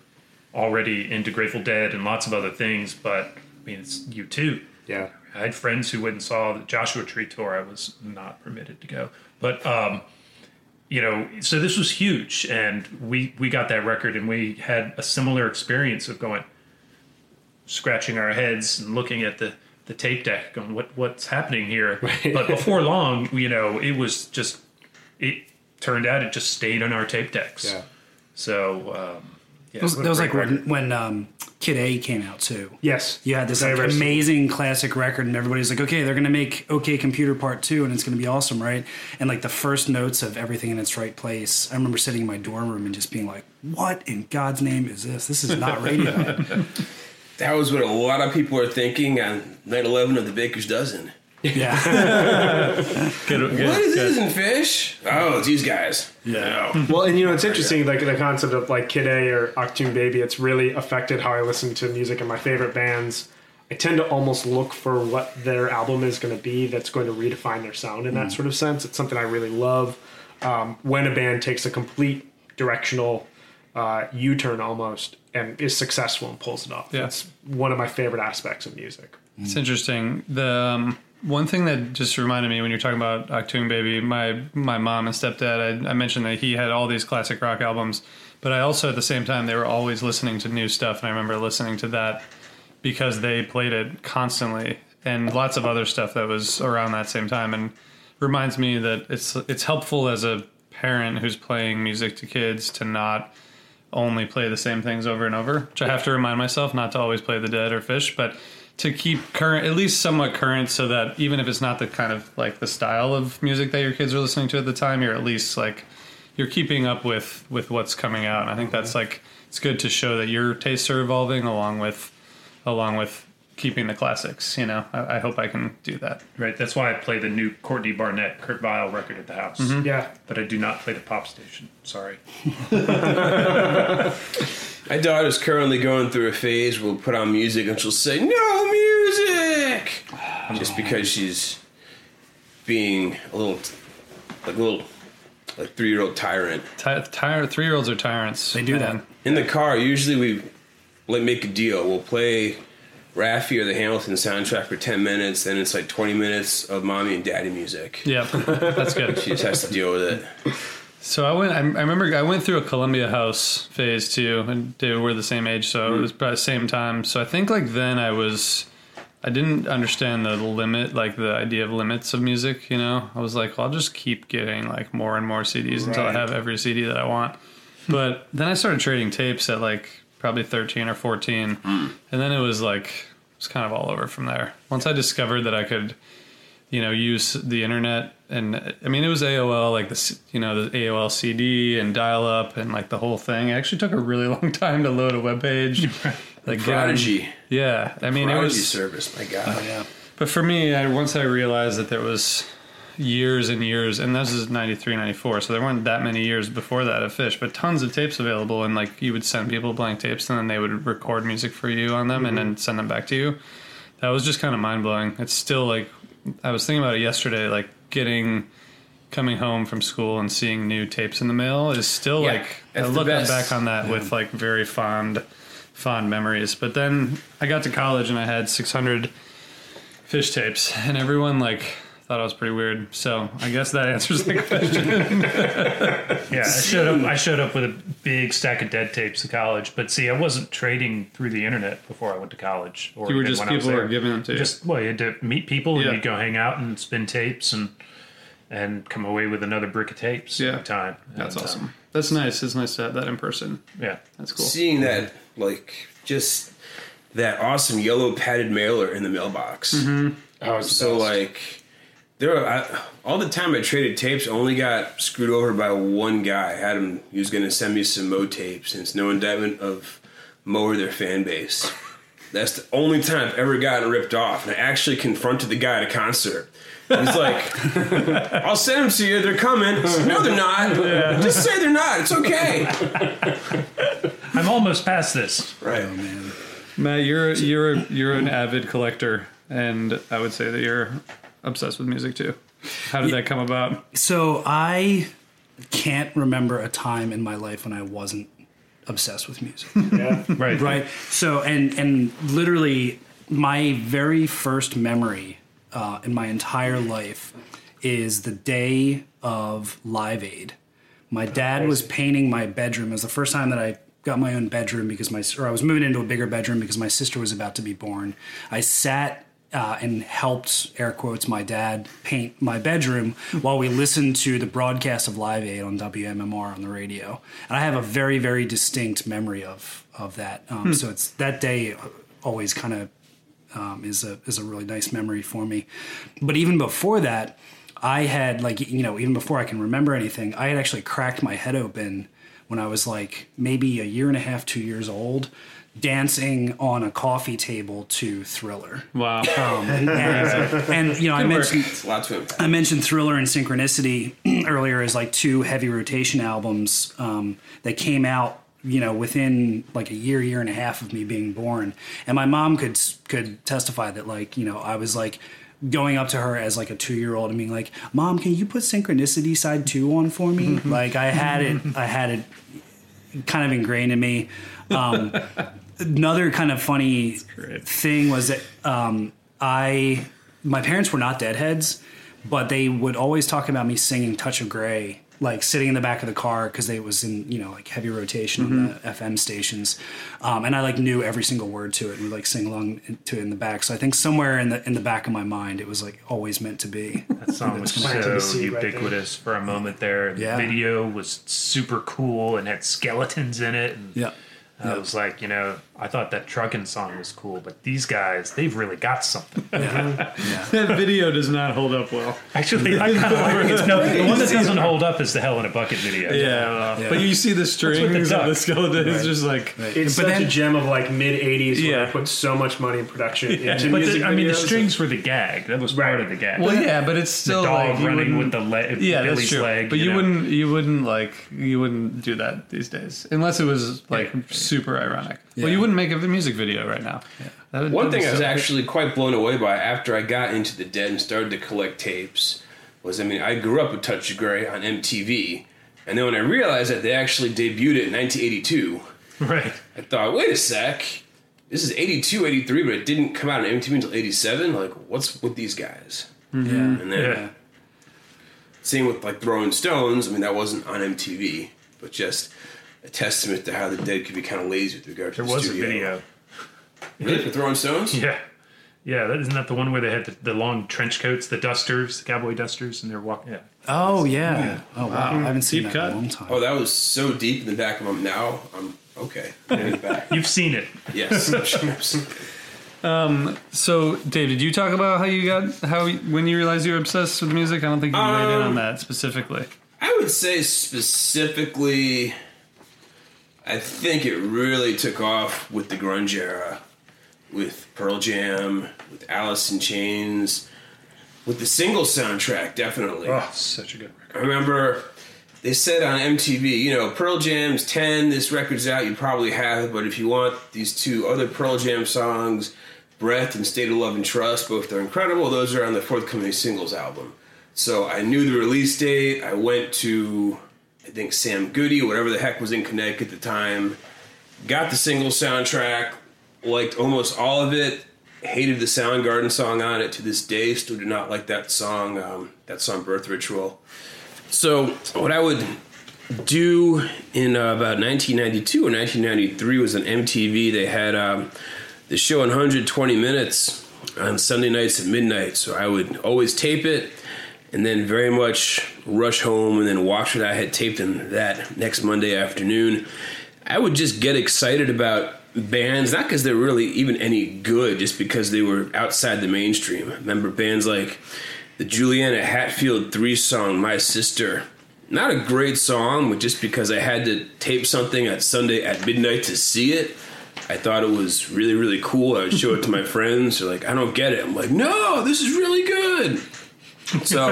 already into Grateful Dead and lots of other things, but I mean, it's U2. yeah. I had friends who went and saw the Joshua Tree tour. I was not permitted to go, but um, you know, so this was huge, and we we got that record, and we had a similar experience of going, scratching our heads and looking at the the tape deck, going, what what's happening here? But before long, you know, it was just it turned out it just stayed on our tape decks. Yeah. So. Um, yeah, was, that was like record. when, when um, Kid A came out too. Yes. You had this Very, like, amazing classic record, and everybody's like, "Okay, they're gonna make OK Computer Part 2, and it's gonna be awesome, right?" And like the first notes of everything in its right place, I remember sitting in my dorm room and just being like, "What in God's name is this? This is not radio." That was what a lot of people were thinking on night 11 of the Baker's Dozen. Yeah, Good, good, what is good. this in Phish? Oh, it's these guys. Yeah. Well, and you know, it's interesting, like the concept of like Kid A or Achtung Baby, it's really affected how I listen to music and my favorite bands. I tend to almost look for what their album is going to be that's going to redefine their sound in that sort of sense. It's something I really love. Um, when a band takes a complete directional uh, U turn almost and is successful and pulls it off. Yeah. That's one of my favorite aspects of music. It's interesting. The um, one thing that just reminded me when you're talking about Achtung Baby, my my mom and stepdad, I, I mentioned that he had all these classic rock albums, but I also at the same time they were always listening to new stuff, and I remember listening to that because they played it constantly, and lots of other stuff that was around that same time, and reminds me that it's it's helpful as a parent who's playing music to kids to not only play the same things over and over, which I have to remind myself not to always play the dead or Phish, but to keep current, at least somewhat current, so that even if it's not the kind of like the style of music that your kids are listening to at the time, you're at least like you're keeping up with with what's coming out. And I think that's mm-hmm. like it's good to show that your tastes are evolving along with along with keeping the classics. You know, I, I hope I can do that. Right. That's why I play the new Courtney Barnett, Kurt Vile record at the house. Mm-hmm. Yeah. But I do not play the pop station. Sorry. My daughter's currently going through a phase where we'll put on music and she'll say, No music! Oh. Just because she's being a little, like a little, like three year old tyrant. Ty- tire three year olds are tyrants. They do that. In the car, usually we like make a deal. We'll play Raffi or the Hamilton soundtrack for 10 minutes, then it's like 20 minutes of mommy and daddy music. Yeah, that's good. She just has to deal with it. So I went. I, I remember I went through a Columbia House phase too, and they were the same age, so it mm-hmm. was about the same time. So I think like then I was, I didn't understand the limit, like the idea of limits of music. You know, I was like, well, I'll just keep getting like more and more CDs until I have every CD that I want. But then I started trading tapes at like probably thirteen or fourteen, hmm. and then it was like it was kind of all over from there. Once I discovered that I could you know use the internet and i mean it was aol like the you know the aol cd and dial up and like the whole thing it actually took a really long time to load a web page like Prodigy. yeah i mean it was service, my God. Uh, yeah. but for me I, once i realized that there was years and years and this is 93 94 so there weren't that many years before that of Phish but tons of tapes available and like you would send people blank tapes and then they would record music for you on them and then send them back to you. That was just kind of mind-blowing. It's still like i was thinking about it yesterday like getting coming home from school and seeing new tapes in the mail is still Yeah, like I look back on that with like very fond fond memories. But then I got to college and I had 600 Phish tapes and everyone like thought I was pretty weird. So I guess that answers the question. Yeah, I showed up. I showed up with a big stack of dead tapes to college, but see, I wasn't trading through the internet before I went to college. Or You were just when people were giving them to you. Just well, you had to meet people and you'd go hang out and spin tapes and and come away with another brick of tapes. Yeah. every time. That's And, uh, awesome. That's nice. It's nice to have that in person. yeah, That's cool. Seeing that, like, just that awesome yellow padded mailer in the mailbox. Oh, it's the So, best. like, there were, I, all the time I traded tapes, I only got screwed over by one guy. I had him, he was going to send me some Mo tapes, and it's no indictment of Mo or their fan base. That's the only time I've ever gotten ripped off. And I actually confronted the guy at a concert. He's like, I'll send them to you. They're coming. Said, no, they're not. Just say they're not. It's okay. I'm almost past this. Right. Oh, man. Matt, you're you're you're an avid collector, and I would say that you're obsessed with music too. How did that come about? So I can't remember a time in my life when I wasn't obsessed with music. yeah. Right, right so and and literally my very first memory uh, in my entire life is the day of live aid my dad was painting my bedroom it was the first time that i got my own bedroom because my or i was moving into a bigger bedroom because my sister was about to be born i sat uh, and helped air quotes my dad paint my bedroom while we listened to the broadcast of Live Aid on WMMR on the radio. And I have a very very distinct memory of of that. Um, So it's that day always kind of um, is a is a really nice memory for me. But even before that, I had like you know even before I can remember anything, I had actually cracked my head open when I was like maybe a year and a half, two years old, dancing on a coffee table to Thriller. Wow. Um, and, and, you know, I mentioned It's a lot to impact. I mentioned Thriller and Synchronicity earlier as like two heavy rotation albums um, that came out, you know, within like a year, year and a half of me being born. And my mom could could testify that like, you know, I was like going up to her as like a two year old and being like, "Mom, can you put Synchronicity side two on for me?" like I had it, I had it kind of ingrained in me. Um, another kind of funny thing was that um, I my parents were not deadheads, but they would always talk about me singing "Touch of Grey." Like sitting in the back of the car because it was in you know like heavy rotation on the FM stations, um, and I like knew every single word to it and would like sing along to it in the back. So I think somewhere in the in the back of my mind it was like always meant to be. That song was so seed right ubiquitous for a moment there. The Yeah. video was super cool and had skeletons in it. And Yeah, I was like, you know, I thought that trucking song was cool, but these guys, they've really got something. that video does not hold up well. Actually, I kind of like it. No, the one that doesn't hold up is the Hell in a Bucket video. Yeah, well, but you see the strings the of the duck. skeleton. It's just like It's But such then- a gem of like mid '80s where Yeah. they put so much money in production into But music the, I mean, the strings were the gag. That was part of the gag. well, yeah, but it's still. the still dog like running with the leg, yeah, Billy's that's true. leg. but you, know. wouldn't you wouldn't like you wouldn't do that these days unless it was like super ironic. Well, you wouldn't make a music video right now. That would- One thing I was so- actually quite blown away by after I got into the dead and started to collect tapes was I mean, I grew up with Touch of Grey on MTV, and then when I realized that they actually debuted it in 1982, Right. I thought, wait a sec, this is 82, 83, but it didn't come out on MTV until 87? Like, what's with these guys? Mm-hmm. yeah, And then, Yeah. same with like Throwing Stones, I mean, that wasn't on MTV, but just a testament to how the dead could be kind of lazy with regard to There the was a video. Really? For Throwing Stones? Yeah. Yeah, that, isn't that the one where they had the, the long trench coats, the dusters, the cowboy dusters, and they're walking? Yeah. Oh yeah. Oh wow. I haven't seen Deep that cut. in a long time. Oh, that was so deep in the back of my now. I'm okay. Back. You've seen it. Yes. So, Dave, did you talk about how you got how when you realized you were obsessed with music? I don't think you laid in on Um, that specifically. I would say specifically, I think it really took off with the grunge era, with Pearl Jam, with Alice in Chains, with the single soundtrack, definitely. Oh, such a good record. I remember they said on MTV, you know, Pearl Jam's 10, this record's out, you probably have it, but if you want these two other Pearl Jam songs, Breath and State of Love and Trust, both are incredible, those are on the forthcoming singles album. So I knew the release date. I went to, I think, Sam Goody, whatever the heck was in Connecticut at the time. Got the single soundtrack, liked almost all of it. Hated the Soundgarden song on it to this day. Still do not like that song. Um, that song, Birth Ritual. So what I would do in uh, about 1992 or 1993 was on MTV. They had um, the show in 120 minutes on Sunday nights at midnight. So I would always tape it and then very much rush home and then watch what I had taped in that next Monday afternoon. I would just get excited about bands, not because they're really even any good, just because they were outside the mainstream. Remember bands like the Juliana Hatfield three song, My Sister. Not a great song, but just because I had to tape something at Sunday at midnight to see it, I thought it was really, really cool. I would show it to my friends. They're like, I don't get it. I'm like, no, this is really good. So,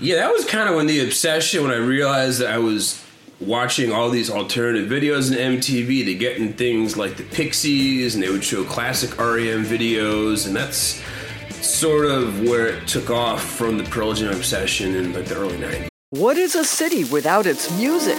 yeah, that was kind of when the obsession, when I realized that I was watching all these alternative videos in MTV to getting things like the Pixies, and they would show classic REM videos, and that's sort of where it took off from the Pearl Jam obsession in like the early 90s. What is a city without its music?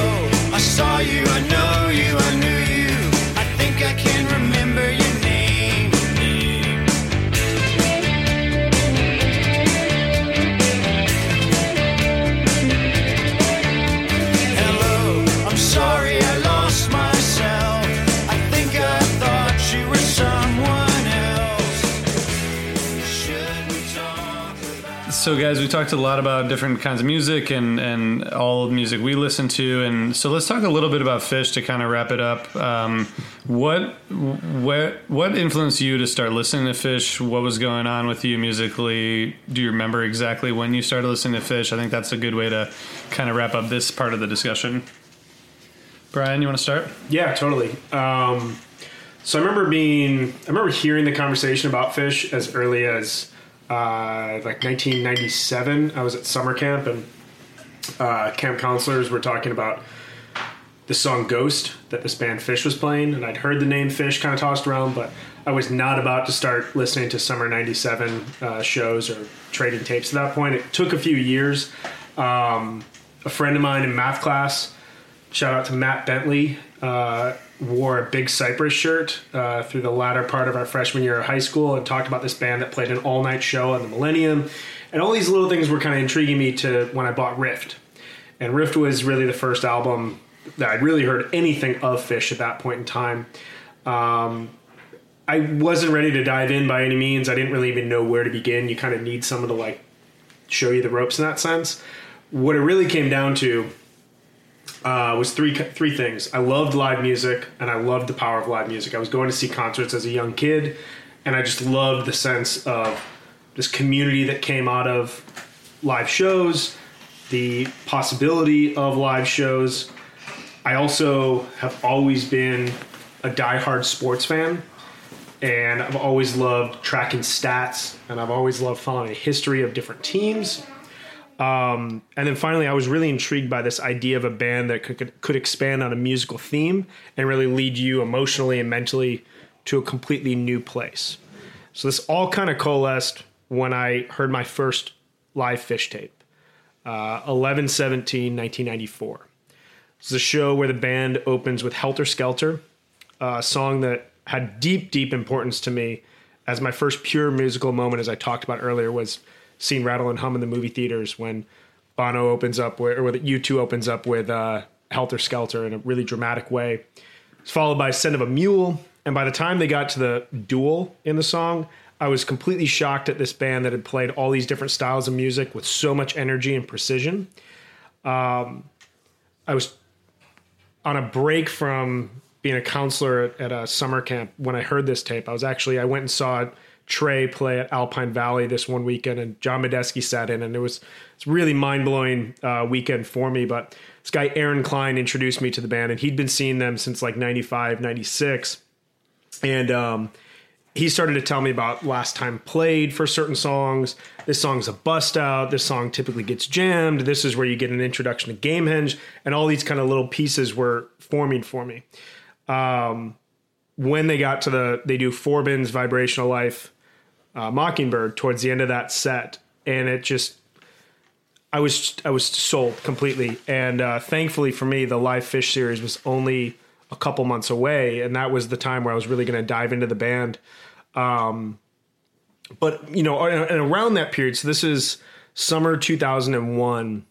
saw you, I know you, I knew So, guys, we talked a lot about different kinds of music and, and all the music we listen to, and so let's talk a little bit about Phish to kind of wrap it up. Um, what what what influenced you to start listening to Phish? What was going on with you musically? Do you remember exactly when you started listening to Phish? I think that's a good way to kind of wrap up this part of the discussion. Brian, you want to start? Yeah, totally. Um, so I remember being, I remember hearing the conversation about Phish as early as uh, like 1997. I was at summer camp and uh, camp counselors were talking about the song Ghost that this band Phish was playing, and I'd heard the name Phish kind of tossed around, but I was not about to start listening to summer '97 uh, shows or trading tapes at that point. It took a few years. Um, a friend of mine in math class, shout out to Matt Bentley, uh, wore a big Cypress shirt uh, through the latter part of our freshman year of high school and talked about this band that played an all night show on the Millennium. And all these little things were kind of intriguing me to when I bought Rift. And Rift was really the first album that I'd really heard anything of Phish at that point in time. Um, I wasn't ready to dive in by any means. I didn't really even know where to begin. You kind of need someone to like show you the ropes in that sense. What it really came down to uh, was three three things. I loved live music, and I loved the power of live music. I was going to see concerts as a young kid, and I just loved the sense of this community that came out of live shows, the possibility of live shows. I also have always been a diehard sports fan, and I've always loved tracking stats, and I've always loved following the history of different teams. Um, and then finally, I was really intrigued by this idea of a band that could, could, expand on a musical theme and really lead you emotionally and mentally to a completely new place. So this all kind of coalesced when I heard my first live Phish tape, uh, 11 17, 1994. It's a show where the band opens with Helter Skelter, a song that had deep, deep importance to me as my first pure musical moment, as I talked about earlier, was seeing Rattle and Hum in the movie theaters when Bono opens up, with, or that U2 opens up with uh, Helter Skelter in a really dramatic way. It's followed by Scent of a Mule. And by the time they got to the duel in the song, I was completely shocked at this band that had played all these different styles of music with so much energy and precision. Um, I was on a break from being a counselor at, at a summer camp when I heard this tape. I was actually I went and saw it Trey play at Alpine Valley this one weekend, and John Medeski sat in, and it was it's really mind blowing uh, weekend for me. But this guy Aaron Klein introduced me to the band, and he'd been seeing them since like 95, 96. and um, he started to tell me about last time played for certain songs. This song's a bust out. This song typically gets jammed. This is where you get an introduction to Gamehenge, and all these kind of little pieces were forming for me. Um, when they got to the, they do Forbin's Vibrational Life, uh, Mockingbird towards the end of that set, and it just, I was I was sold completely. And uh, thankfully for me, the live Phish series was only a couple months away, and that was the time where I was really going to dive into the band. Um, but you know, and around that period, so this is summer 2001.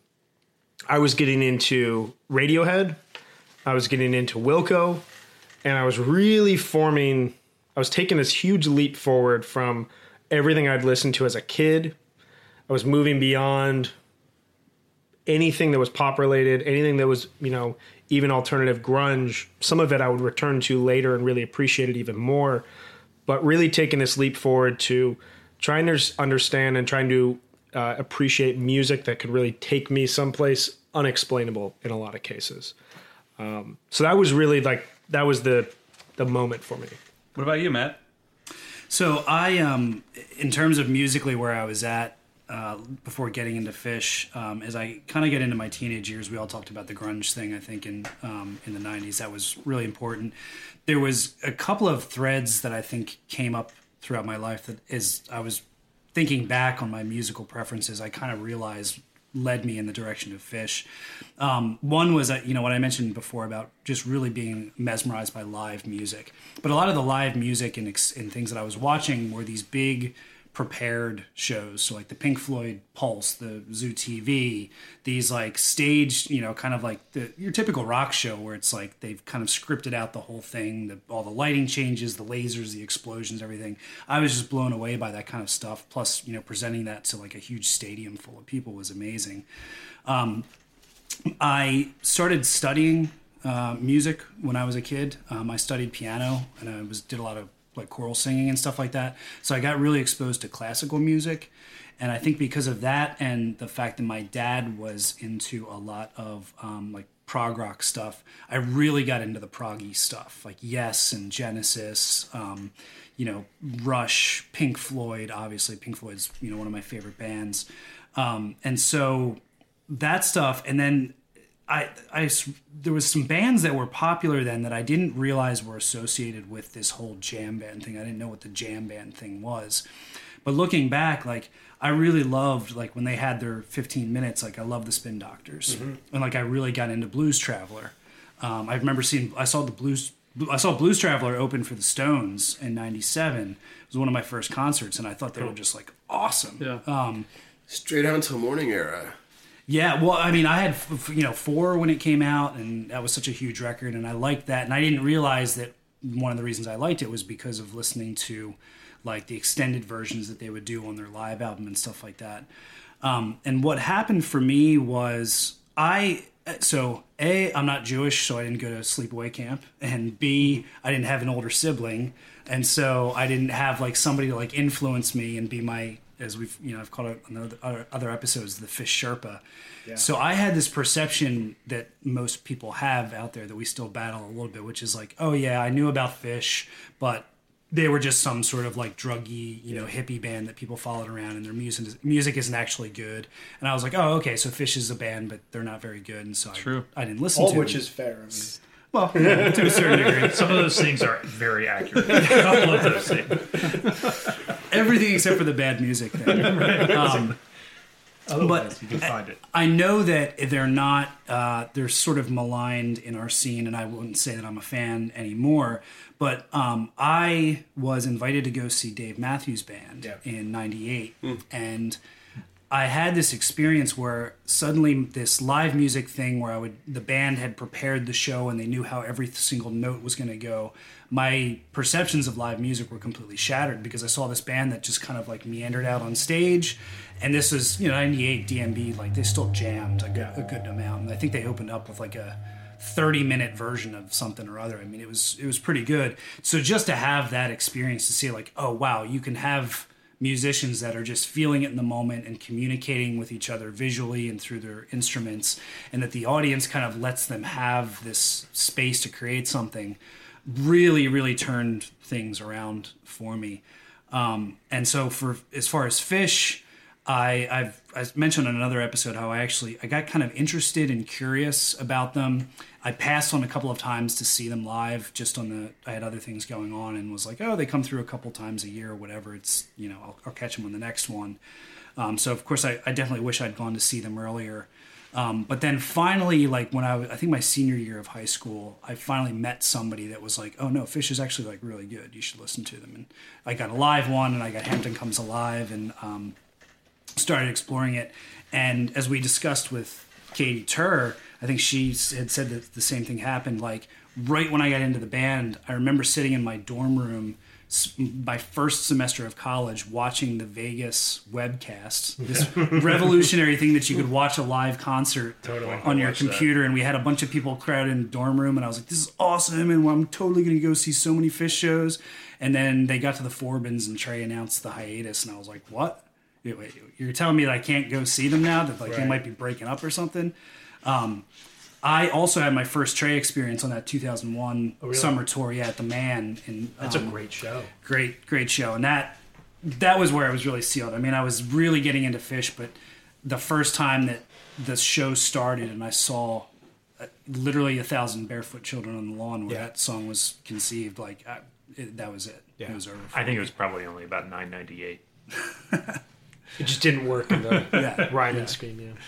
I was getting into Radiohead, I was getting into Wilco, and I was really forming. I was taking this huge leap forward from everything I'd listened to as a kid. I was moving beyond anything that was pop related, anything that was, you know, even alternative grunge. Some of it I would return to later and really appreciate it even more. But really taking this leap forward to trying to understand and trying to uh, appreciate music that could really take me someplace unexplainable in a lot of cases. Um, so that was really like that was the the moment for me. What about you, Matt? So I, um, in terms of musically where I was at uh, before getting into Phish, um, as I kind of get into my teenage years, we all talked about the grunge thing. I think in um, in the '90s, that was really important. There was a couple of threads that I think came up throughout my life that, as I was thinking back on my musical preferences, I kind of realized led me in the direction of Phish. Um, one was, uh, you know, what I mentioned before about just really being mesmerized by live music. But a lot of the live music and, and things that I was watching were these big prepared shows. So like the Pink Floyd Pulse, the Zoo TV, these like staged, you know, kind of like the your typical rock show where it's like they've kind of scripted out the whole thing, the, all the lighting changes, the lasers, the explosions, everything. I was just blown away by that kind of stuff. Plus, you know, presenting that to like a huge stadium full of people was amazing. Um, I started studying uh, music when I was a kid. Um, I studied piano and I was did a lot of like choral singing and stuff like that. So I got really exposed to classical music. And I think because of that and the fact that my dad was into a lot of um, like prog rock stuff, I really got into the proggy stuff, like Yes and Genesis, um, you know, Rush, Pink Floyd. Obviously, Pink Floyd's you know one of my favorite bands, um, and so that stuff. And then I, I s- there was some bands that were popular then that I didn't realize were associated with this whole jam band thing. I didn't know what the jam band thing was. But looking back, like I really loved like when they had their 15 minutes. Like I love the Spin Doctors, and like I really got into Blues Traveler. Um, I remember seeing I saw the Blues I saw Blues Traveler open for the Stones in '97. It was one of my first concerts, and I thought they were just like awesome. Yeah. Um, Straight out until morning era. Yeah, well, I mean, I had you know four when it came out, and that was such a huge record, and I liked that, and I didn't realize that one of the reasons I liked it was because of listening to like the extended versions that they would do on their live album and stuff like that. Um, and what happened for me was I so a I'm not Jewish, so I didn't go to sleepaway camp, and b I didn't have an older sibling, and so I didn't have like somebody to like influence me and be my as we've you know I've called it on the other, other episodes the Phish Sherpa. So I had this perception that most people have out there that we still battle a little bit, which is like, oh yeah, I knew about Phish, but they were just some sort of like druggy, you know, hippie band that people followed around, and their music music isn't actually good. And I was like, oh, okay, so Phish is a band, but they're not very good, and so True. I, I didn't listen All to of which them. is fair. I mean, well, you know, to a certain degree. Some of those things are very accurate. A couple of those things. Everything except for the bad music thing. Um, Otherwise, you can find it. I know that they're not, uh, they're sort of maligned in our scene, and I wouldn't say that I'm a fan anymore. But um, I was invited to go see Dave Matthews Band Yeah. in '98, and I had this experience where suddenly this live music thing where I would the band had prepared the show and they knew how every single note was going to go. My perceptions of live music were completely shattered because I saw this band that just kind of like meandered out on stage, and this was you know '98 DMB like they still jammed a good, a good amount, and I think they opened up with like a 30 minute version of something or other. I mean, it was it was pretty good. So just to have that experience to see like, oh wow, you can have musicians that are just feeling it in the moment and communicating with each other visually and through their instruments and that the audience kind of lets them have this space to create something really really turned things around for me um, and so for as far as Phish I, I've I mentioned on another episode how I actually I got kind of interested and curious about them. I passed on a couple of times to see them live, just on the I had other things going on, and was like, oh, they come through a couple times a year or whatever. It's you know I'll, I'll catch them on the next one. Um, so of course I, I definitely wish I'd gone to see them earlier. Um, but then finally, like when I, I think my senior year of high school, I finally met somebody that was like, "Oh no, Phish is actually like really good. You should listen to them." And I got a live one, and I got Hampton Comes Alive, and um, started exploring it. And as we discussed with Katie Tur, I think she had said that the same thing happened. Like right when I got into the band, I remember sitting in my dorm room, my first semester of college, watching the Vegas webcast, this revolutionary thing that you could watch a live concert totally on your computer. And we had a bunch of people crowded in the dorm room, and I was like, "This is awesome!" And I'm totally going to go see so many Phish shows. And then they got to the Forbins, and Trey announced the hiatus, and I was like, "What?" You're telling me that I can't go see them now? That like they might be breaking up or something? Um, I also had my first Trey experience on that 2001 summer tour. Yeah, at the Man. In, That's a um, great show. great, great show, and that that was where I was really sealed. I mean, I was really getting into Phish, but the first time that the show started and I saw uh, literally a thousand barefoot children on the lawn where Yeah. that song was conceived, like I, it, that was it. Yeah. It was over. I think me. it was probably only about 998. It just didn't work in the Yeah. Ryan and Scream. Yeah.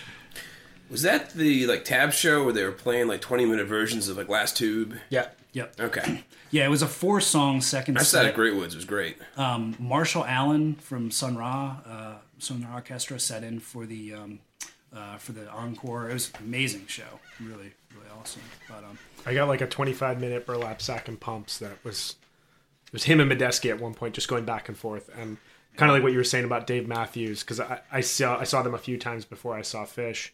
Was that the like tab show where they were playing like twenty minute versions of like Last Tube? Yeah. Yep. Okay, Yeah, it was a four song second I saw that at Great Woods. It was great. Um, Marshall Allen from Sun Ra, uh, Sun Ra Orchestra, set in for the um, uh, for the encore. It was an amazing show, really, really awesome. But um, I got like a 25 minute burlap sack and pumps that was it was him and Medeski at one point just going back and forth and kind of like what you were saying about Dave Matthews because I, I saw I saw them a few times before I saw Phish,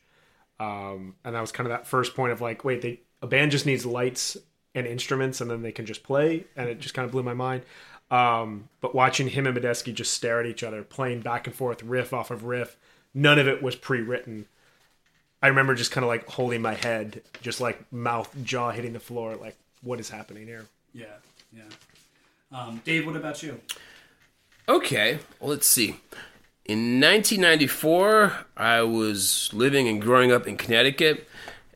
um, and that was kind of that first point of like wait they a band just needs lights and instruments and then they can just play and it just kind of blew my mind. Um, but watching him and Medeski just stare at each other playing back and forth riff off of riff, none of it was pre-written. I remember just kind of like holding my head, just like mouth, jaw hitting the floor, like what is happening here? yeah, yeah. Um, Dave, what about you? Okay, well, let's see. In 1994, I was living and growing up in Connecticut,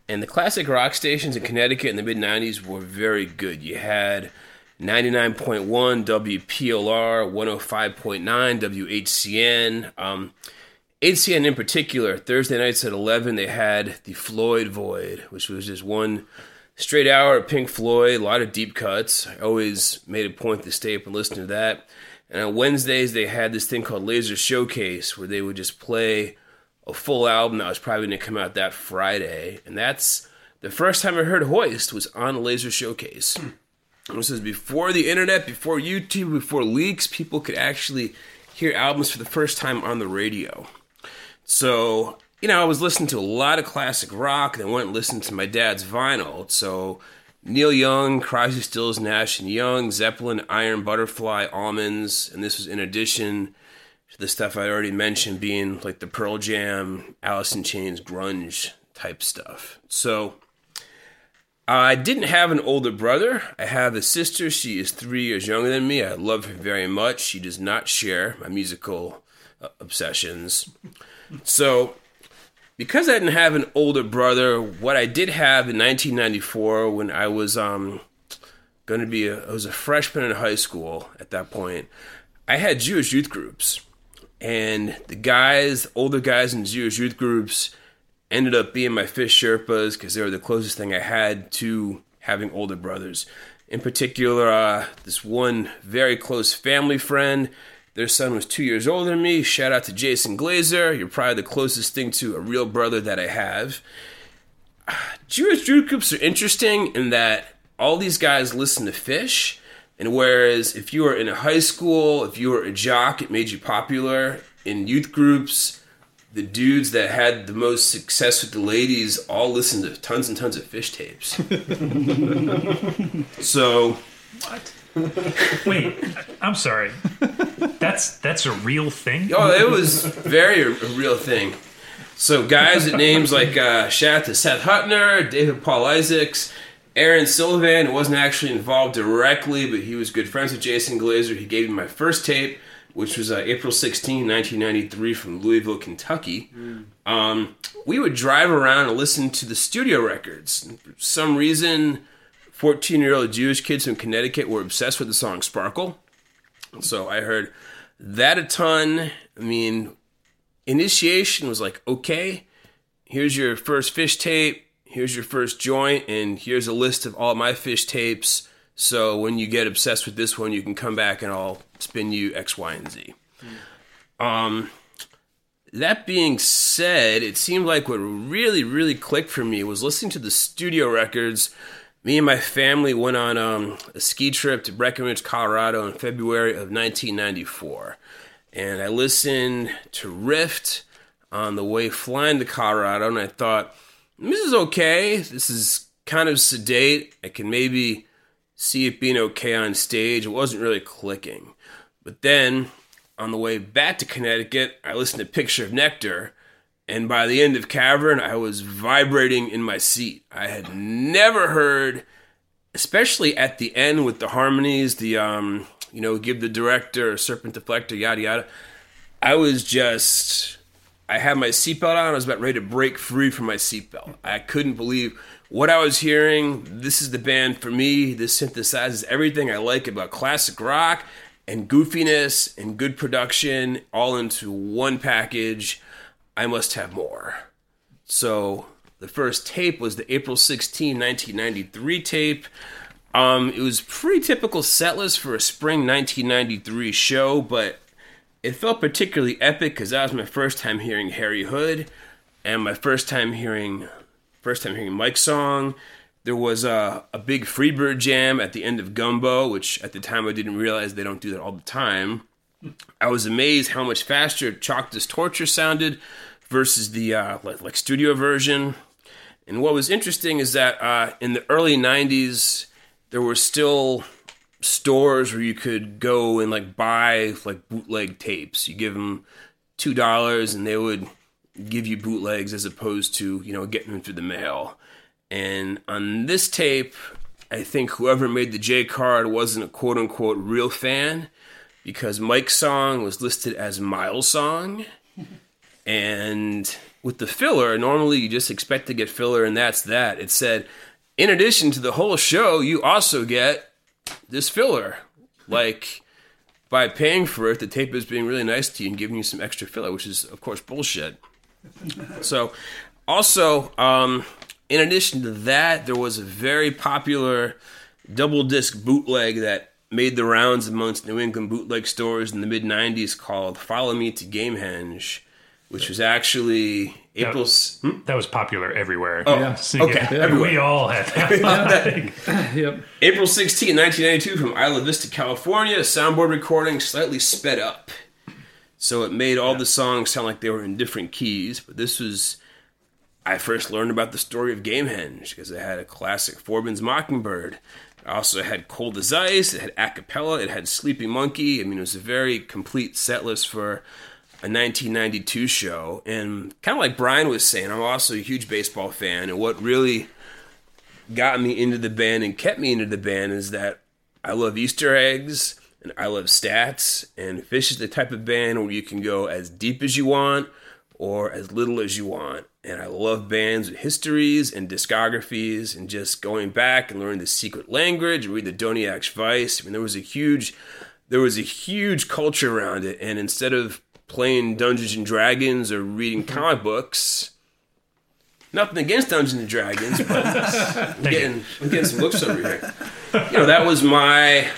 and the classic rock stations in Connecticut in the mid 90s were very good. You had 99.1 WPLR, 105.9 WHCN. Um, HCN in particular, Thursday nights at 11, they had the Floyd Void, which was just one straight hour of Pink Floyd, a lot of deep cuts. I always made a point to stay up and listen to that. And on Wednesdays, they had this thing called Laser Showcase, where they would just play a full album that was probably going to come out that Friday. And that's the first time I heard Hoist was on Laser Showcase. This was before the internet, before YouTube, before leaks. People could actually hear albums for the first time on the radio. So, you know, I was listening to a lot of classic rock, and I went and listened to my dad's vinyl. So, Neil Young, Crosby, Stills, Nash and Young, Zeppelin, Iron Butterfly, Allmans, and this was in addition to the stuff I already mentioned, being like the Pearl Jam, Alice in Chains, grunge type stuff. So, I didn't have an older brother. I have a sister. She is three years younger than me. I love her very much. She does not share my musical uh, obsessions. So, because I didn't have an older brother, what I did have in 1994 when I was um going to be a, I was a freshman in high school at that point, I had Jewish youth groups. And the guys, older guys in Jewish youth groups ended up being my Phish Sherpas because they were the closest thing I had to having older brothers. In particular, uh, this one very close family friend, their son was two years older than me. Shout out to Jason Glazer. You're probably the closest thing to a real brother that I have. Jewish youth groups are interesting in that all these guys listen to Phish, and whereas if you were in a high school, if you were a jock, it made you popular. In youth groups, the dudes that had the most success with the ladies all listened to tons and tons of Phish tapes. so Wait, I'm sorry. That's that's a real thing. Oh, it was very a, a real thing. So guys at names like uh, shout out to Seth Hutner, David Paul Isaacs, Aaron Sullivan, who wasn't actually involved directly, but he was good friends with Jason Glazer. He gave me my first tape, which was uh, April 16, 1993, from Louisville, Kentucky. Um, we would drive around and listen to the studio records. For some reason, 14 year old Jewish kids from Connecticut were obsessed with the song Sparkle. So I heard that a ton. I mean, initiation was like, okay, here's your first Phish tape, here's your first joint, and here's a list of all my Phish tapes. So when you get obsessed with this one, you can come back and I'll spin you X, Y, and Z. Um, that being said, it seemed like what really, really clicked for me was listening to the studio records. Me and my family went on um, a ski trip to Breckenridge, Colorado in February of 1994. And I listened to Rift on the way flying to Colorado, and I thought, this is okay. This is kind of sedate. I can maybe see it being okay on stage. It wasn't really clicking. But then on the way back to Connecticut, I listened to Picture of Nectar, and by the end of Cavern, I was vibrating in my seat. I had never heard, especially at the end with the harmonies, the um, you know, give the director serpent deflector, yada yada. I was just, I had my seatbelt on. I was about ready to break free from my seatbelt. I couldn't believe what I was hearing. This is the band for me. This synthesizes everything I like about classic rock and goofiness and good production all into one package. I must have more. So the first tape was the April 16, 1993 tape. Um, it was pretty typical set list for a spring 1993 show, but it felt particularly epic because that was my first time hearing Harry Hood and my first time hearing first time hearing Mike's song. There was a, a big Freebird jam at the end of Gumbo, which at the time I didn't realize they don't do that all the time. I was amazed how much faster Chalk Torture sounded versus the uh, like, like studio version. And what was interesting is that uh, in the early '90s, there were still stores where you could go and like buy like bootleg tapes. You give them two dollars, and they would give you bootlegs as opposed to you know getting them through the mail. And on this tape, I think whoever made the J card wasn't a quote unquote real fan because Mike's song was listed as Miles' song. And with the filler, normally you just expect to get filler and that's that. It said, in addition to the whole show, you also get this filler. Like, by paying for it, the tape is being really nice to you and giving you some extra filler, which is, of course, bullshit. So, also, um, in addition to that, there was a very popular double disc bootleg that made the rounds amongst New England bootleg stores in the mid 90s called Follow Me to Gamehenge, which was actually April's. Hmm? That was popular everywhere. Oh, Yeah. okay, everywhere. We all had that. Yep. April 16, 1992, from Isla Vista, California, soundboard recording slightly sped up. So it made all the songs sound like they were in different keys, but this was. I first learned about the story of Gamehenge because it had a classic Forbin's Mockingbird. It also had Cold as Ice, it had a cappella, it had Sleepy Monkey. I mean, it was a very complete set list for a 1992 show. And kind of like Brian was saying, I'm also a huge baseball fan, and what really got me into the band and kept me into the band is that I love Easter eggs and I love stats. And Phish is the type of band where you can go as deep as you want or as little as you want. And I love bands with histories and discographies and just going back and learning the secret language and read the Doniac Schvice. I mean, there was a huge, there was a huge culture around it. And instead of playing Dungeons and Dragons or reading mm-hmm. comic books, Nothing against Dungeons and Dragons, but I'm getting, I'm getting some looks over here. You know, that was my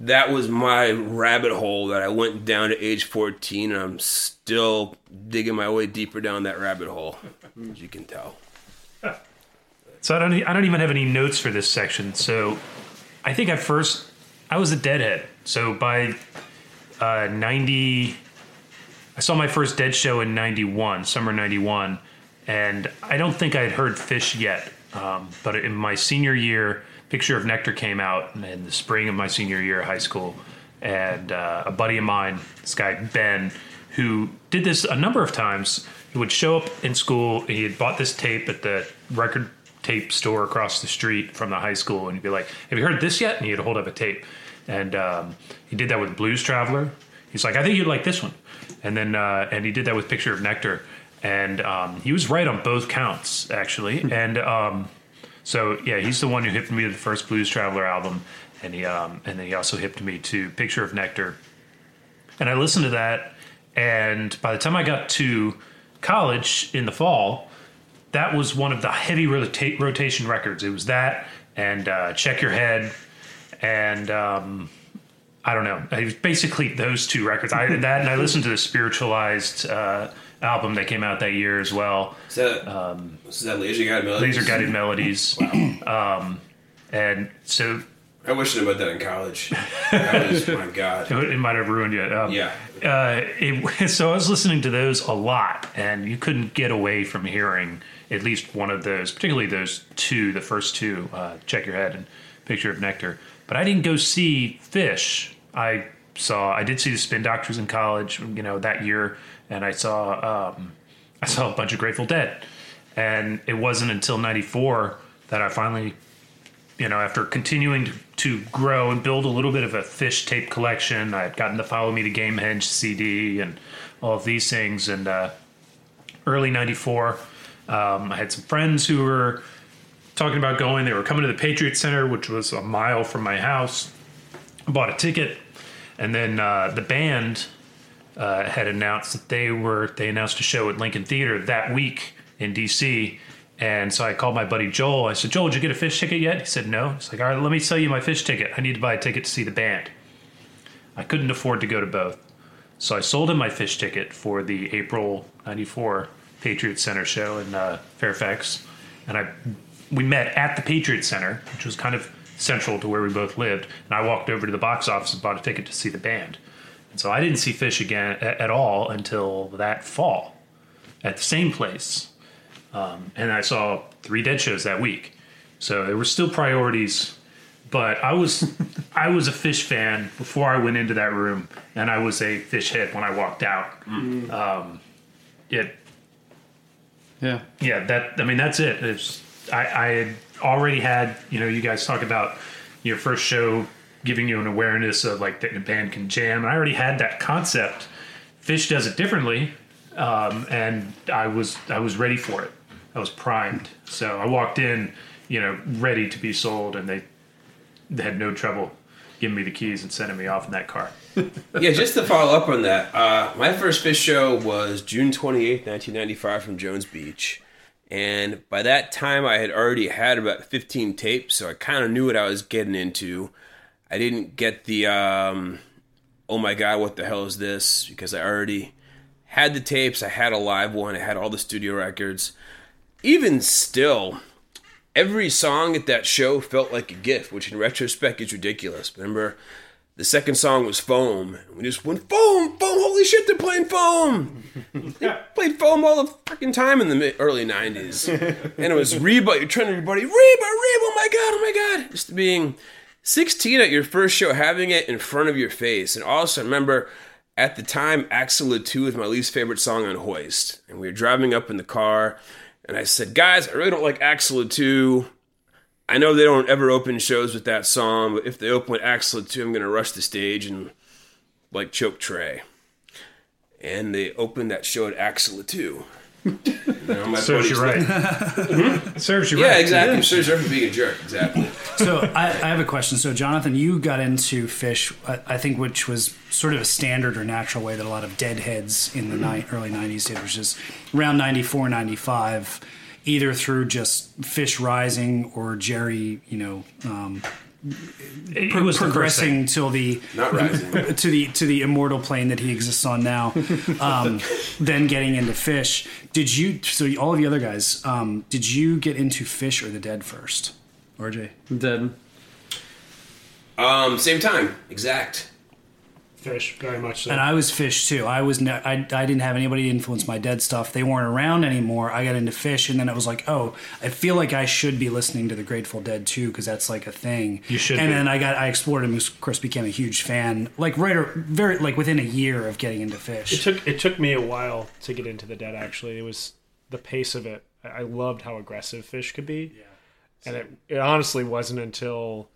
that was my rabbit hole that I went down to age 14, and I'm still digging my way deeper down that rabbit hole, as you can tell. So I don't. I don't even have any notes for this section. So I think at first I was a deadhead. So by uh, ninety I saw my first Dead show in '91, summer '91, and I don't think I had heard Phish yet. Um, but in my senior year, Picture of Nectar came out in the spring of my senior year of high school, and uh, a buddy of mine, this guy Ben, who did this a number of times. He would show up in school. He had bought this tape at the record tape store across the street from the high school, and he'd be like, "Have you heard this yet?" And he'd hold up a tape, and um, he did that with Blues Traveler. He's like, "I think you'd like this one," and then uh, and he did that with Picture of Nectar, and um, he was right on both counts actually, and um, so yeah, he's the one who hipped me to the first Blues Traveler album, and he um, and then he also hipped me to Picture of Nectar, and I listened to that, and by the time I got to college in the fall, that was one of the heavy rota- rotation records. It was that and uh, Check Your Head, and um, I don't know. It was basically those two records. I that and I listened to the Spiritualized uh, album that came out that year as well. Is that, is that Laser Guided Melodies? Laser Guided Melodies. um, and so I wish I about that in college. That was, my God. it might have ruined you. Um, Yeah. uh, it, so I was listening to those a lot, and you couldn't get away from hearing at least one of those, particularly those two, the first two, uh, "Check Your Head" and "Picture of Nectar." But I didn't go see Phish. I saw, I did see the Spin Doctors in college, you know, that year, and I saw, um, I saw a bunch of Grateful Dead, and it wasn't until '94 that I finally you know, after continuing to, to grow and build a little bit of a Phish tape collection, I had gotten the Follow Me to Gamehenge CD and all of these things. And uh, early '94, um, I had some friends who were talking about going. They were coming to the Patriot Center, which was a mile from my house. I bought a ticket, and then uh, the band uh, had announced that they were they announced a show at Lincoln Theater that week in DC. And so I called my buddy Joel. I said, Joel, did you get a Phish ticket yet? He said, no. He's like, all right, let me sell you my Phish ticket. I need to buy a ticket to see the band. I couldn't afford to go to both. So I sold him my Phish ticket for the April 94 Patriot Center show in uh, Fairfax. And I we met at the Patriot Center, which was kind of central to where we both lived. And I walked over to the box office and bought a ticket to see the band. And so I didn't see Phish again a- at all until that fall at the same place. Um, and I saw three Dead shows that week. So there were still priorities, but I was I was a Phish fan before I went into that room, and I was a Phish head when I walked out. Um, it Yeah. yeah, that I mean that's it. It's I, I had already had you know you guys talk about your first show giving you an awareness of like that a band can jam. And I already had that concept. Phish does it differently, um, and I was I was ready for it. I was primed. So I walked in, you know, ready to be sold, and they they had no trouble giving me the keys and sending me off in that car. yeah, just to follow up on that, uh, my first Phish show was June 28th, 1995, from Jones Beach. And by that time, I had already had about 15 tapes, so I kind of knew what I was getting into. I didn't get the, um, oh my God, what the hell is this? Because I already had the tapes, I had a live one, I had all the studio records. Even still, every song at that show felt like a gift, which in retrospect is ridiculous. Remember, the second song was Foam. We just went Foam, Foam. Holy shit, they're playing Foam. they played Foam all the fucking time in the mid- early '90s, and it was Reba. You're trying to everybody Reba, Reba. Oh my god, oh my god. Just being 16 at your first show, having it in front of your face, and also remember. At the time, Axilla 2 was my least favorite song on Hoist. And we were driving up in the car, and I said, Guys, I really don't like Axilla 2. I know they don't ever open shows with that song, but if they open with Axilla 2, I'm going to rush the stage and like choke Trey. And they opened that show at Axilla 2. Serves you right. Serves you right. Yeah, right. exactly. Serves you right for being a jerk. Exactly. so I, I have a question. So Jonathan, you got into Phish, I, I think, which was sort of a standard or natural way that a lot of deadheads in the ni- early '90s did, which is around '94, '95, either through just Phish Rising or Jerry, you know. Um, It pro- was the progressing till the Not rising. to the to the immortal plane that he exists on now. Um, then getting into Phish. Did you? So all of the other guys, um, did you get into Phish or the dead first? RJ. Dead. Um, same time. Exact. Phish, very much so. And I was Phish too. I was ne- I, I didn't have anybody influence my dead stuff. They weren't around anymore. I got into Phish, and then it was like, oh, I feel like I should be listening to the Grateful Dead too because that's like a thing. You should And be. then I got I explored and of course became a huge fan. Like right or very like within a year of getting into Phish. It took it took me a while to get into the dead. Actually, it was the pace of it. I I loved how aggressive Phish could be. Yeah, and it it honestly wasn't until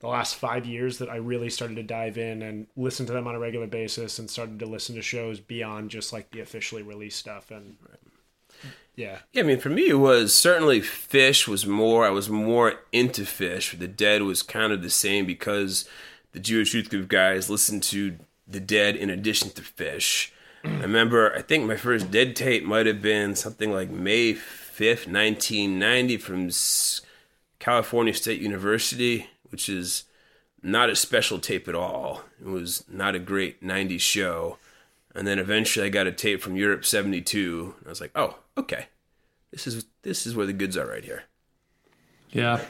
the last five years that I really started to dive in and listen to them on a regular basis and started to listen to shows beyond just like the officially released stuff. And yeah, Yeah, I mean, for me, it was certainly Phish was more. I was more into Phish. The Dead was kind of the same because the Jewish Youth Group guys listened to the Dead in addition to Phish. I remember, I think my first Dead tape might have been something like May fifth, nineteen ninety, from California State University, which is not a special tape at all. It was not a great '90s show. And then eventually, I got a tape from Europe '72. I was like, "Oh, okay, this is this is where the goods are right here." Yeah,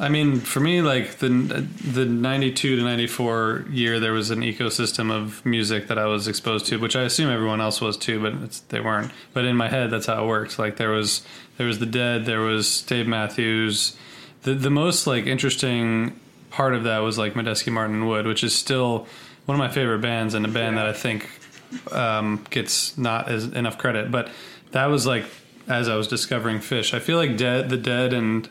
I mean, for me, like the the '92 to '94 year, there was an ecosystem of music that I was exposed to, which I assume everyone else was too, but they weren't. But in my head, that's how it works. Like there was there was the Dead, there was Dave Matthews. The the most like interesting part of that was like Medeski Martin and Wood, which is still one of my favorite bands and a band that I think um, gets not as enough credit. But that was like as I was discovering Phish. I feel like Dead, the Dead, and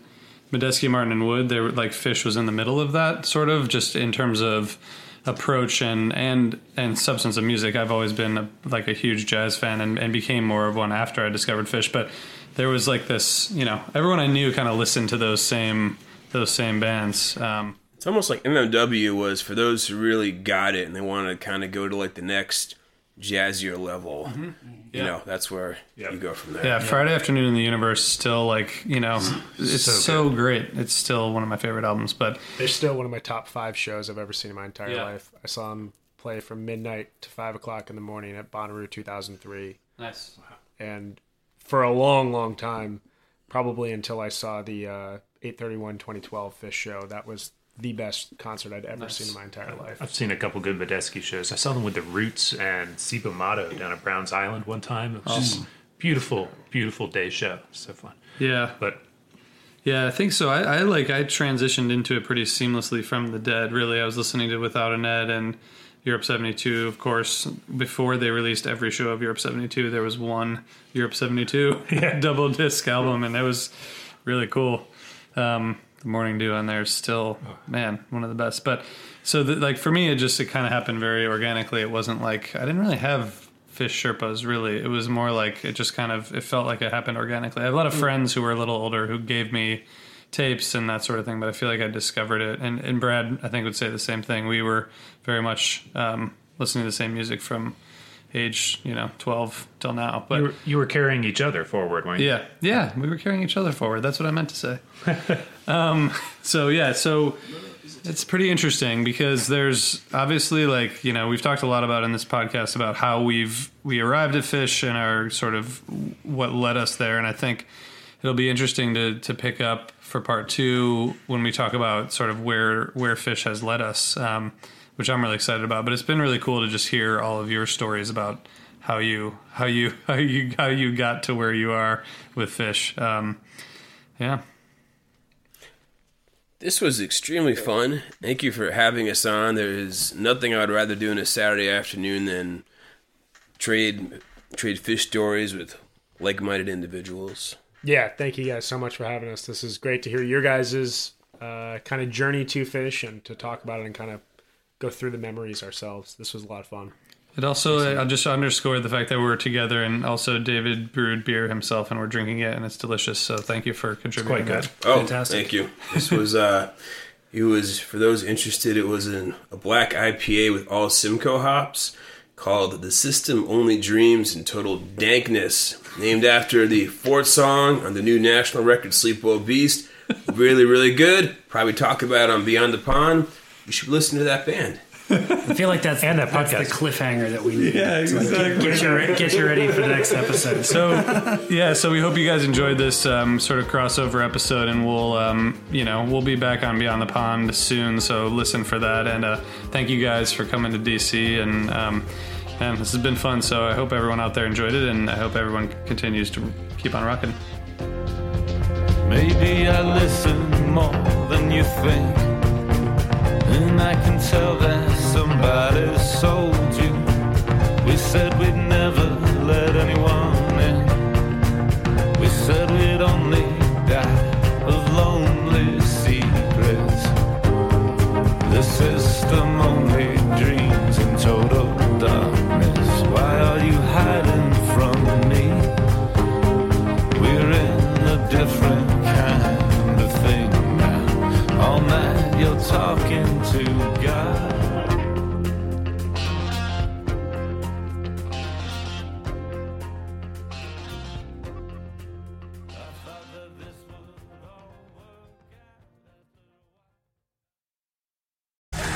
Medeski, Martin, and Wood. They were like Phish was in the middle of that sort of just in terms of approach and and and substance of music. I've always been a, like a huge jazz fan and, and became more of one after I discovered Phish. But there was like this, you know, everyone I knew kind of listened to those same those same bands. Um, It's almost like MMW was for those who really got it and they want to kind of go to like the next jazzier level. You know, that's where you go from there. yeah, Friday Afternoon in the Universe still like you know it's so, So great. It's still one of my favorite albums. But they're still one of my top five shows I've ever seen in my entire Yeah. life. I saw them play from midnight to five o'clock in the morning at Bonnaroo 2003. nice. Wow. and for a long, long time, probably until I saw the uh, 831 2012 Phish show, that was the best concert I'd ever seen in my entire life. I've seen a couple good Medeski shows. I saw them with the Roots and Cibo Matto down at Browns Island one time. It was just beautiful, beautiful day show. So fun. Yeah, But Yeah, I think so. I, I like I transitioned into it pretty seamlessly from the Dead. Really, I was listening to Without a Net and Europe '72. Of course, before they released every show of Europe '72, there was one Europe '72 double disc album, and it was really cool. Um, the Morning Dew on there is still, man, one of the best. But so, the, like for me, it just it kind of happened very organically. It wasn't like I didn't really have Phish sherpas really it was more like it just kind of it felt like it happened organically i have a lot of friends who were a little older who gave me tapes and that sort of thing but i feel like i discovered it and, and brad i think would say the same thing we were very much um, listening to the same music from age you know 12 till now but you were, you were carrying each other forward, weren't you? yeah, yeah, we were carrying each other forward. That's what I meant to say. um, so yeah, so it's pretty interesting because there's obviously like you know we've talked a lot about in this podcast about how we've we arrived at Phish and our sort of what led us there, and I think it'll be interesting to to pick up for part two when we talk about sort of where where Phish has led us. Um, which I'm really excited about, but it's been really cool to just hear all of your stories about how you how you how you how you got to where you are with Phish. Um, yeah, This was extremely fun. Thank you for having us on. There is nothing I would rather do on a Saturday afternoon than trade trade Phish stories with like-minded individuals. Yeah, thank you guys so much for having us. This is great to hear your guys' uh, kind of journey to Phish and to talk about it and kind of go through the memories ourselves. This was a lot of fun. it also I'll just underscore the fact that we're together, and also David brewed beer himself, and we're drinking it, and it's delicious. So thank you for contributing. quite that. good. Oh, Fantastic. thank you. This was uh it was for those interested, it was an, a black IPA with all Simcoe hops called The System Only Dreams in Total Dankness, named after the fourth song on the new national record Sleep Well Beast. Really, really good. Probably talk about on Beyond the Pond. You should listen to that band. I feel like that's And that that's the podcast. cliffhanger that we need. Yeah, to, get- exactly. get, you get you ready for the next episode. So yeah, so we hope you guys enjoyed this um, sort of crossover episode, and we'll um, you know we'll be back on Beyond the Pond soon. So listen for that, and uh, thank you guys for coming to DC, and um, and this has been fun. So I hope everyone out there enjoyed it, and I hope everyone continues to keep on rocking. Maybe I listen more than you think. And I can tell that somebody sold you. We said we'd never let anyone in. We said we'd only die of lonely secrets. The system